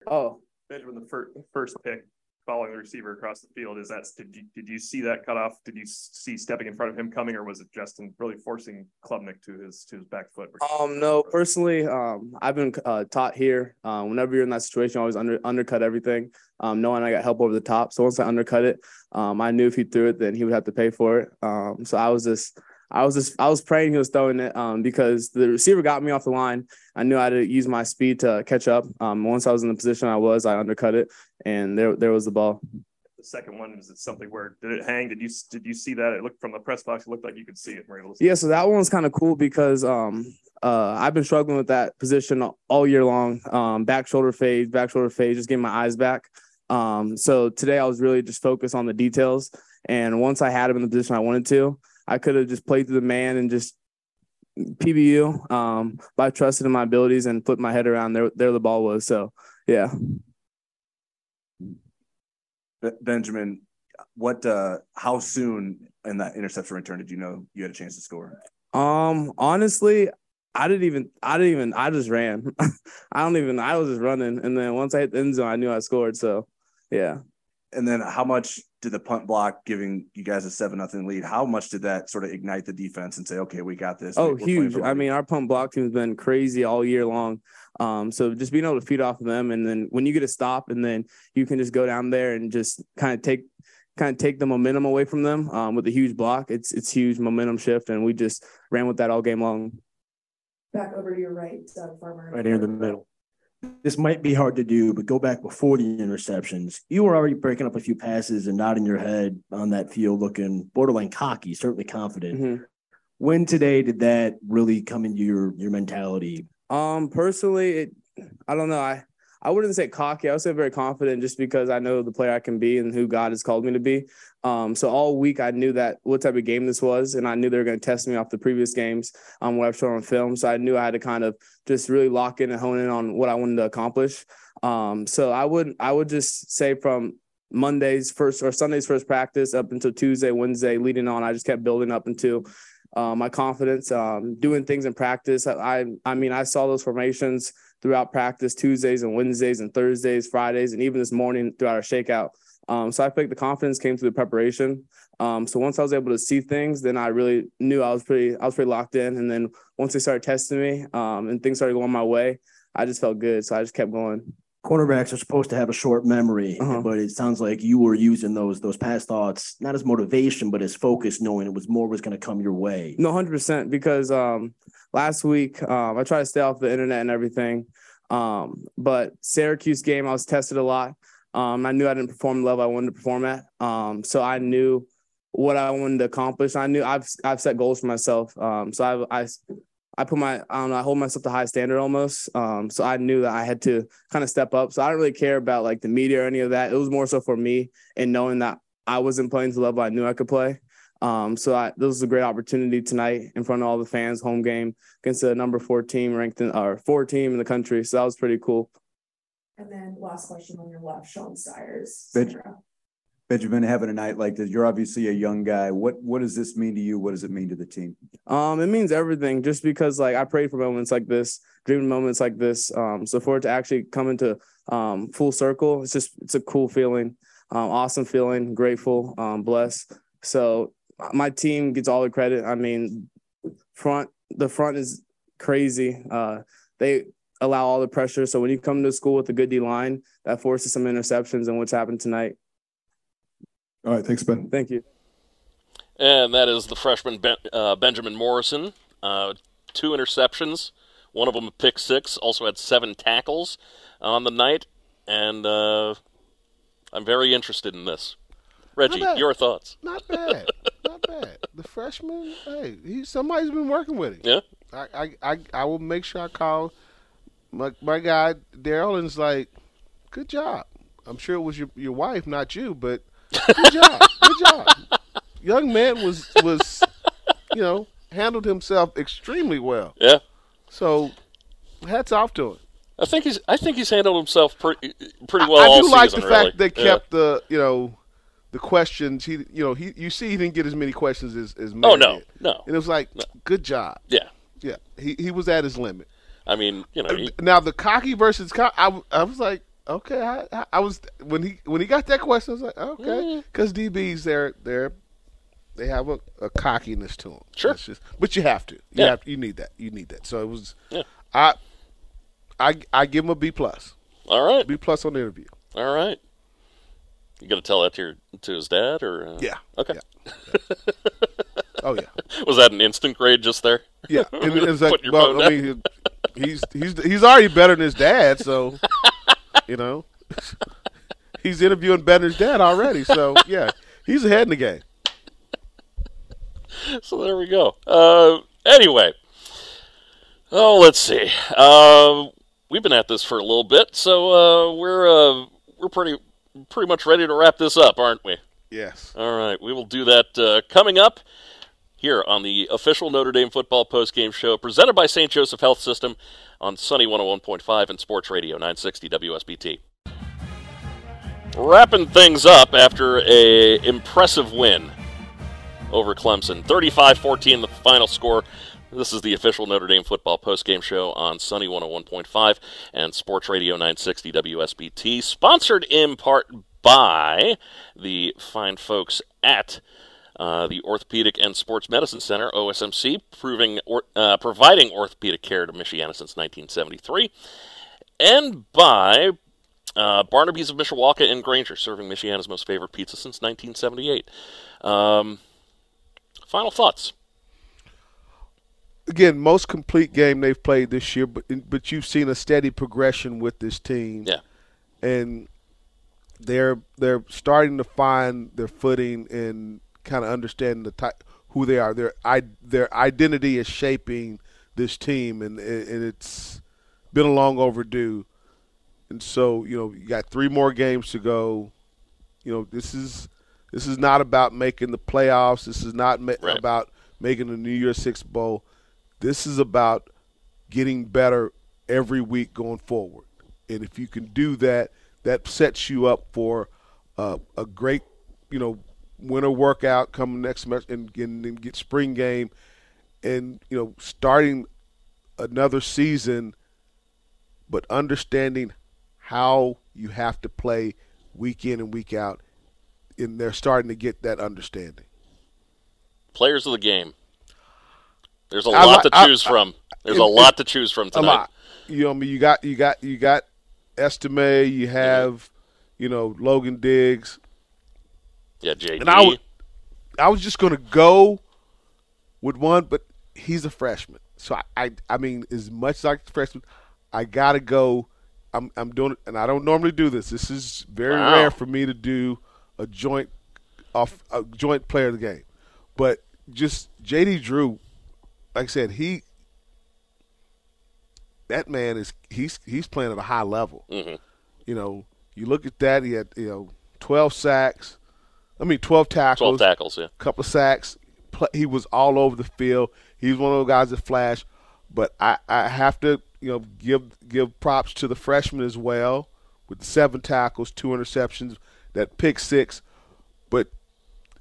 Oh, Benjamin, the first, first pick following the receiver across the field, is that, did you, did you see that cutoff? Did you see stepping in front of him coming or was it Justin really forcing Klubnik to his, to his back foot? Um, no, personally, um, I've been uh, taught here. Um, whenever you're in that situation, always under undercut everything. Um, knowing I got help over the top, so once I undercut it, um, I knew if he threw it, then he would have to pay for it. Um, so I was just, I was just, I was praying he was throwing it, um, because the receiver got me off the line. I knew I had to use my speed to catch up. Um, once I was in the position I was, I undercut it, and there, there was the ball. The second one, was it something where, did it hang? Did you, did you see that? It looked from the press box, it looked like you could see it. Were you able to see Yeah, so that one's kind of cool because um uh I've been struggling with that position all year long. Um back shoulder fade, back shoulder fade, just getting my eyes back. Um so today I was really just focused on the details and once I had him in the position I wanted to, I could have just played through the man and just PBU. Um but I trusted in my abilities and put my head around there there the ball was. So yeah. Benjamin, what, uh, how soon in that interception return did you know you had a chance to score? Um, honestly, I didn't even, I didn't even, I just ran. I don't even, I was just running. And then once I hit the end zone, I knew I scored. So, yeah. And then how much did the punt block giving you guys a seven nothing lead? How much did that sort of ignite the defense and say, okay, we got this? Oh, huge. I mean, our punt block team has been crazy all year long. Um, so just being able to feed off of them. And then when you get a stop and then you can just go down there and just kind of take, kind of take the momentum away from them um, with a huge block. It's, it's huge momentum shift. And we just ran with that all game long. Back over to your right, Doug Farmer. right here in the middle. This might be hard to do, but go back before the interceptions. You were already breaking up a few passes and nodding your head on that field, looking borderline cocky, certainly confident. When today did that really come into your your mentality? Um, personally, it I don't know. I I wouldn't say cocky. I would say very confident, just because I know the player I can be and who God has called me to be. Um, so all week I knew that what type of game this was, and I knew they were going to test me off the previous games, um, what I've shown on film. So I knew I had to kind of just really lock in and hone in on what I wanted to accomplish. Um, so I would I would just say from Monday's first or Sunday's first practice up until Tuesday, Wednesday, leading on, I just kept building up into uh, my confidence, um, doing things in practice. I, I mean, I saw those formations throughout practice Tuesdays and Wednesdays and Thursdays, Fridays, and even this morning throughout our shakeout. Um, so I think the confidence came through the preparation. Um, so once I was able to see things, then I really knew I was pretty, I was pretty locked in. And then once they started testing me um, and things started going my way, I just felt good. So I just kept going. Cornerbacks are supposed to have a short memory, Uh-huh. but it sounds like you were using those those past thoughts not as motivation, but as focus, knowing it was more was going to come your way. No, hundred percent. Because um, last week um, I tried to stay off the internet and everything. Um, but Syracuse game, I was tested a lot. Um, I knew I didn't perform the level I wanted to perform at. Um, so I knew what I wanted to accomplish. I knew I've I've set goals for myself. Um, so I've I I put my I don't know I hold myself to high standard almost. Um, so I knew that I had to kind of step up. So I don't really care about like the media or any of that. It was more so for me and knowing that I wasn't playing to the level I knew I could play. Um, so I, this was a great opportunity tonight in front of all the fans, home game against the number four team ranked in or four team in the country. So that was pretty cool. And then last question on your left, Sean Sires. Ben- Benjamin, having a night like this, you're obviously a young guy. What what does this mean to you? What does it mean to the team? Um, it means everything just because like I prayed for moments like this, dreamed moments like this. Um, so for it to actually come into um full circle, it's just it's a cool feeling, um, awesome feeling, grateful, um, blessed. So my team gets all the credit. I mean, front the front is crazy. Uh, they allow all the pressure. So when you come to school with a good D line, that forces some interceptions, and what's happened tonight. All right, thanks, Ben. Thank you. And that is the freshman ben, uh, Benjamin Morrison. Uh, two interceptions, one of them a pick six. Also had seven tackles on the night, and uh, I'm very interested in this. Reggie, your thoughts? Not bad. Not bad. The freshman, hey, he somebody's been working with him. Yeah. I I, I, I will make sure I call my my guy Daryl and it's like, good job. I'm sure it was your your wife, not you, but good job. Good job. Young man was was you know, handled himself extremely well. Yeah. So hats off to him. I think he's. I think he's handled himself pretty pretty well I all do like season. the really. fact they Yeah. kept the you know the questions. He you know he you see he didn't get as many questions as as Oh, no, did. no. and it was like good job. Yeah. yeah. He he was at his limit. I mean, you know, he, Now the cocky versus co- I was like okay I, I- I was when he when he got that question I was like okay because DBs they're they're they have a, a cockiness to them. Sure. Just, but you have to. You Yeah. have you need that. You need that. So it was. Yeah. I I I give him a B plus. All right. B plus on the interview. all right. You gonna tell that to your to his dad or? Uh... Yeah. Okay. Oh yeah. Was that an instant grade just there? Yeah, and like, well, I mean, he's he's he's already better than his dad, so you know, he's interviewing his dad already. So yeah, he's ahead in the game. so there we go. Uh, anyway, oh, let's see. Uh, we've been at this for a little bit, so uh, we're uh, we're pretty pretty much ready to wrap this up, aren't we? Yes. All right, we will do that uh, coming up here on the official Notre Dame football postgame show presented by St. Joseph Health System on Sunny 101.5 and Sports Radio 960 WSBT. Wrapping things up after a impressive win over Clemson. 35-14 the final score. This is the official Notre Dame football postgame show on Sunny 101.5 and Sports Radio 960 WSBT, sponsored in part by the fine folks at uh, the Orthopedic and Sports Medicine Center, OSMC, proving or, uh, providing orthopedic care to Michiana since 1973, and by uh, Barnaby's of Mishawaka and Granger, serving Michiana's most favorite pizza since 1978. Um, final thoughts. Again, most complete game they've played this year, but but you've seen a steady progression with this team. Yeah. and they're they're starting to find their footing and kind of understanding the type who they are. Their i their identity is shaping this team, and and it's been a long overdue. And so you know you got three more games to go. You know this is this is not about making the playoffs. This is not ma- about making the New Year's Six bowl. This is about getting better every week going forward. And if you can do that, that sets you up for uh, a great, you know, winter workout coming next month and, and, and get spring game, and you know, starting another season, but understanding how you have to play week in and week out, and they're starting to get that understanding. Players of the game. There's a I lot to I- choose I- from. There's it- a lot it- to choose from A tonight. lot. You know, I mean, you got you got you got Estime, you have, you know, Logan Diggs. Yeah, JD. And I, w- I was just going to go with one, but he's a freshman. So I, I, I mean, as much as I like the freshman, I got to go. I'm, I'm doing it, and I don't normally do this. This is very Wow. rare for me to do a joint off a joint player of the game. But just JD Drew, like I said, he that man is he's he's playing at a high level. Mhm. You know, you look at that. He had you know twelve sacks. I mean twelve tackles. 12 tackles, yeah. couple of sacks. He was all over the field. He's one of those guys that flash. But I, I have to you know give give props to the freshman as well with seven tackles, two interceptions, that pick six. But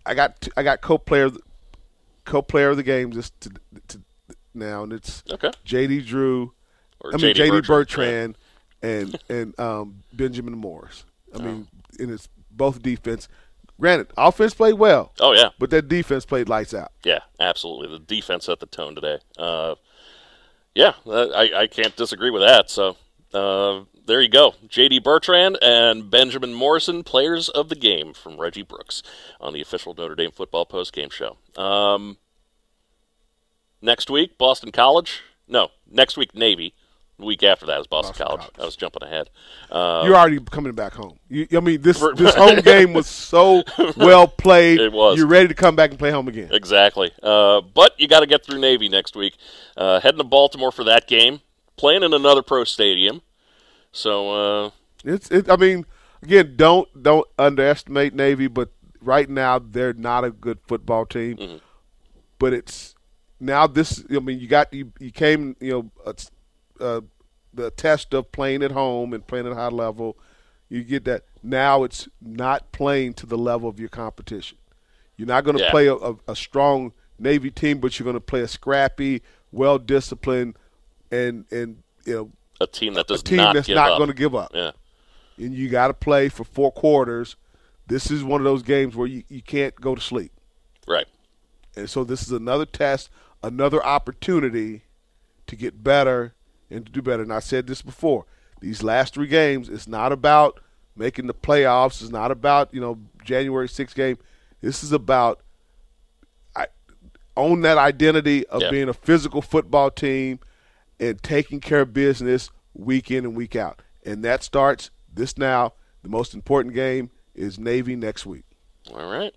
I got I got co-player co-player of the game just to, to now, and it's Okay. J.D. Drew, Or I mean J.D. Bertrand, Bertrand, and and um, Benjamin Morris. I mean, and it's both defense. Granted, offense played well. Oh, yeah. but that defense played lights out. Yeah, absolutely. The defense set the tone today. Uh, yeah, uh, I, I can't disagree with that. So uh, there you go. J.D. Bertrand and Benjamin Morrison, players of the game from Reggie Brooks on the official Notre Dame football post game show. Um, next week, Boston College. No, next week, Navy. Week after that is Boston, College. I was jumping ahead. Uh, You're already coming back home. You, I mean, this this home game was so well played. It was. You're ready to come back and play home again. Exactly. Uh, but you got to get through Navy next week. Uh, heading to Baltimore for that game. Playing in another pro stadium. So uh, It's. It, I mean, again, don't don't underestimate Navy, but right now they're not a good football team. Mm-hmm. But it's now this. I mean, you got you you came. You know, uh, the test of playing at home and playing at a high level. You get that. Now it's not playing to the level of your competition. You're not going to Yeah. play a, a, a strong Navy team, but you're going to play a scrappy, well disciplined, and and you know a team that does a team not that's not going to give up. Yeah. And you got to play for four quarters. This is one of those games where you, you can't go to sleep. Right. And so this is another test, another opportunity to get better and to do better. And I said this before. These last three games, it's not about making the playoffs. It's not about, you know, January 6th game. This is about I, own that identity of Yeah. being a physical football team and taking care of business week in and week out. And that starts this now. The most important game is Navy next week. All right.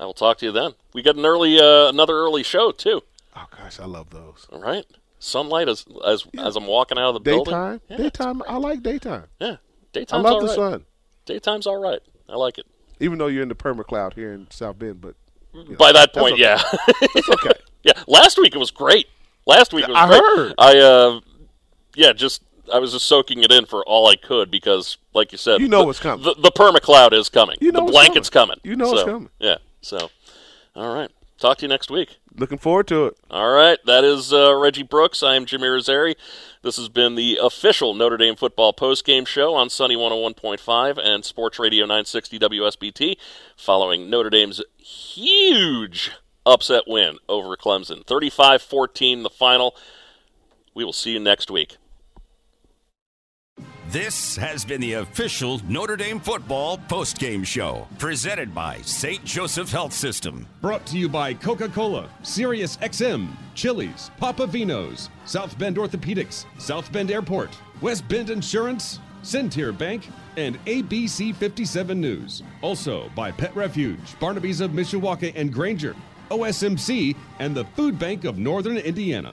I will talk to you then. We got an early, uh, another early show too. Oh gosh, I love those. All right. Sunlight as as as I'm walking out of the building. Daytime, Yeah, daytime. I like daytime. Yeah, daytime. I love all the right. sun, Daytime's all right. I like it. even though you're in the perma cloud here in South Bend. But you know, By that point, okay. yeah, it's okay. yeah. Last week it was great. Last week it was I great. heard. I uh, yeah, just I was just soaking it in for all I could because, like you said, You know the, what's coming. The, the perma cloud is coming. You know the blanket's coming. You know what's So, coming. Yeah. So, all right. Talk to you next week. Looking forward to it. All right, that is uh, Reggie Brooks. I am Jimmy Rosari. This has been the official Notre Dame football postgame show on Sunny 101.5 and Sports Radio 960 WSBT, following Notre Dame's huge upset win over Clemson. 35 14 the final. We will see you next week. This has been the official Notre Dame football postgame show, presented by St. Joseph Health System. Brought to you by Coca Cola, Sirius XM, Chili's, Papa Vino's, South Bend Orthopedics, South Bend Airport, West Bend Insurance, Centier Bank, and ABC 57 News. Also by Pet Refuge, Barnaby's of Mishawaka and Granger, OSMC, and the Food Bank of Northern Indiana.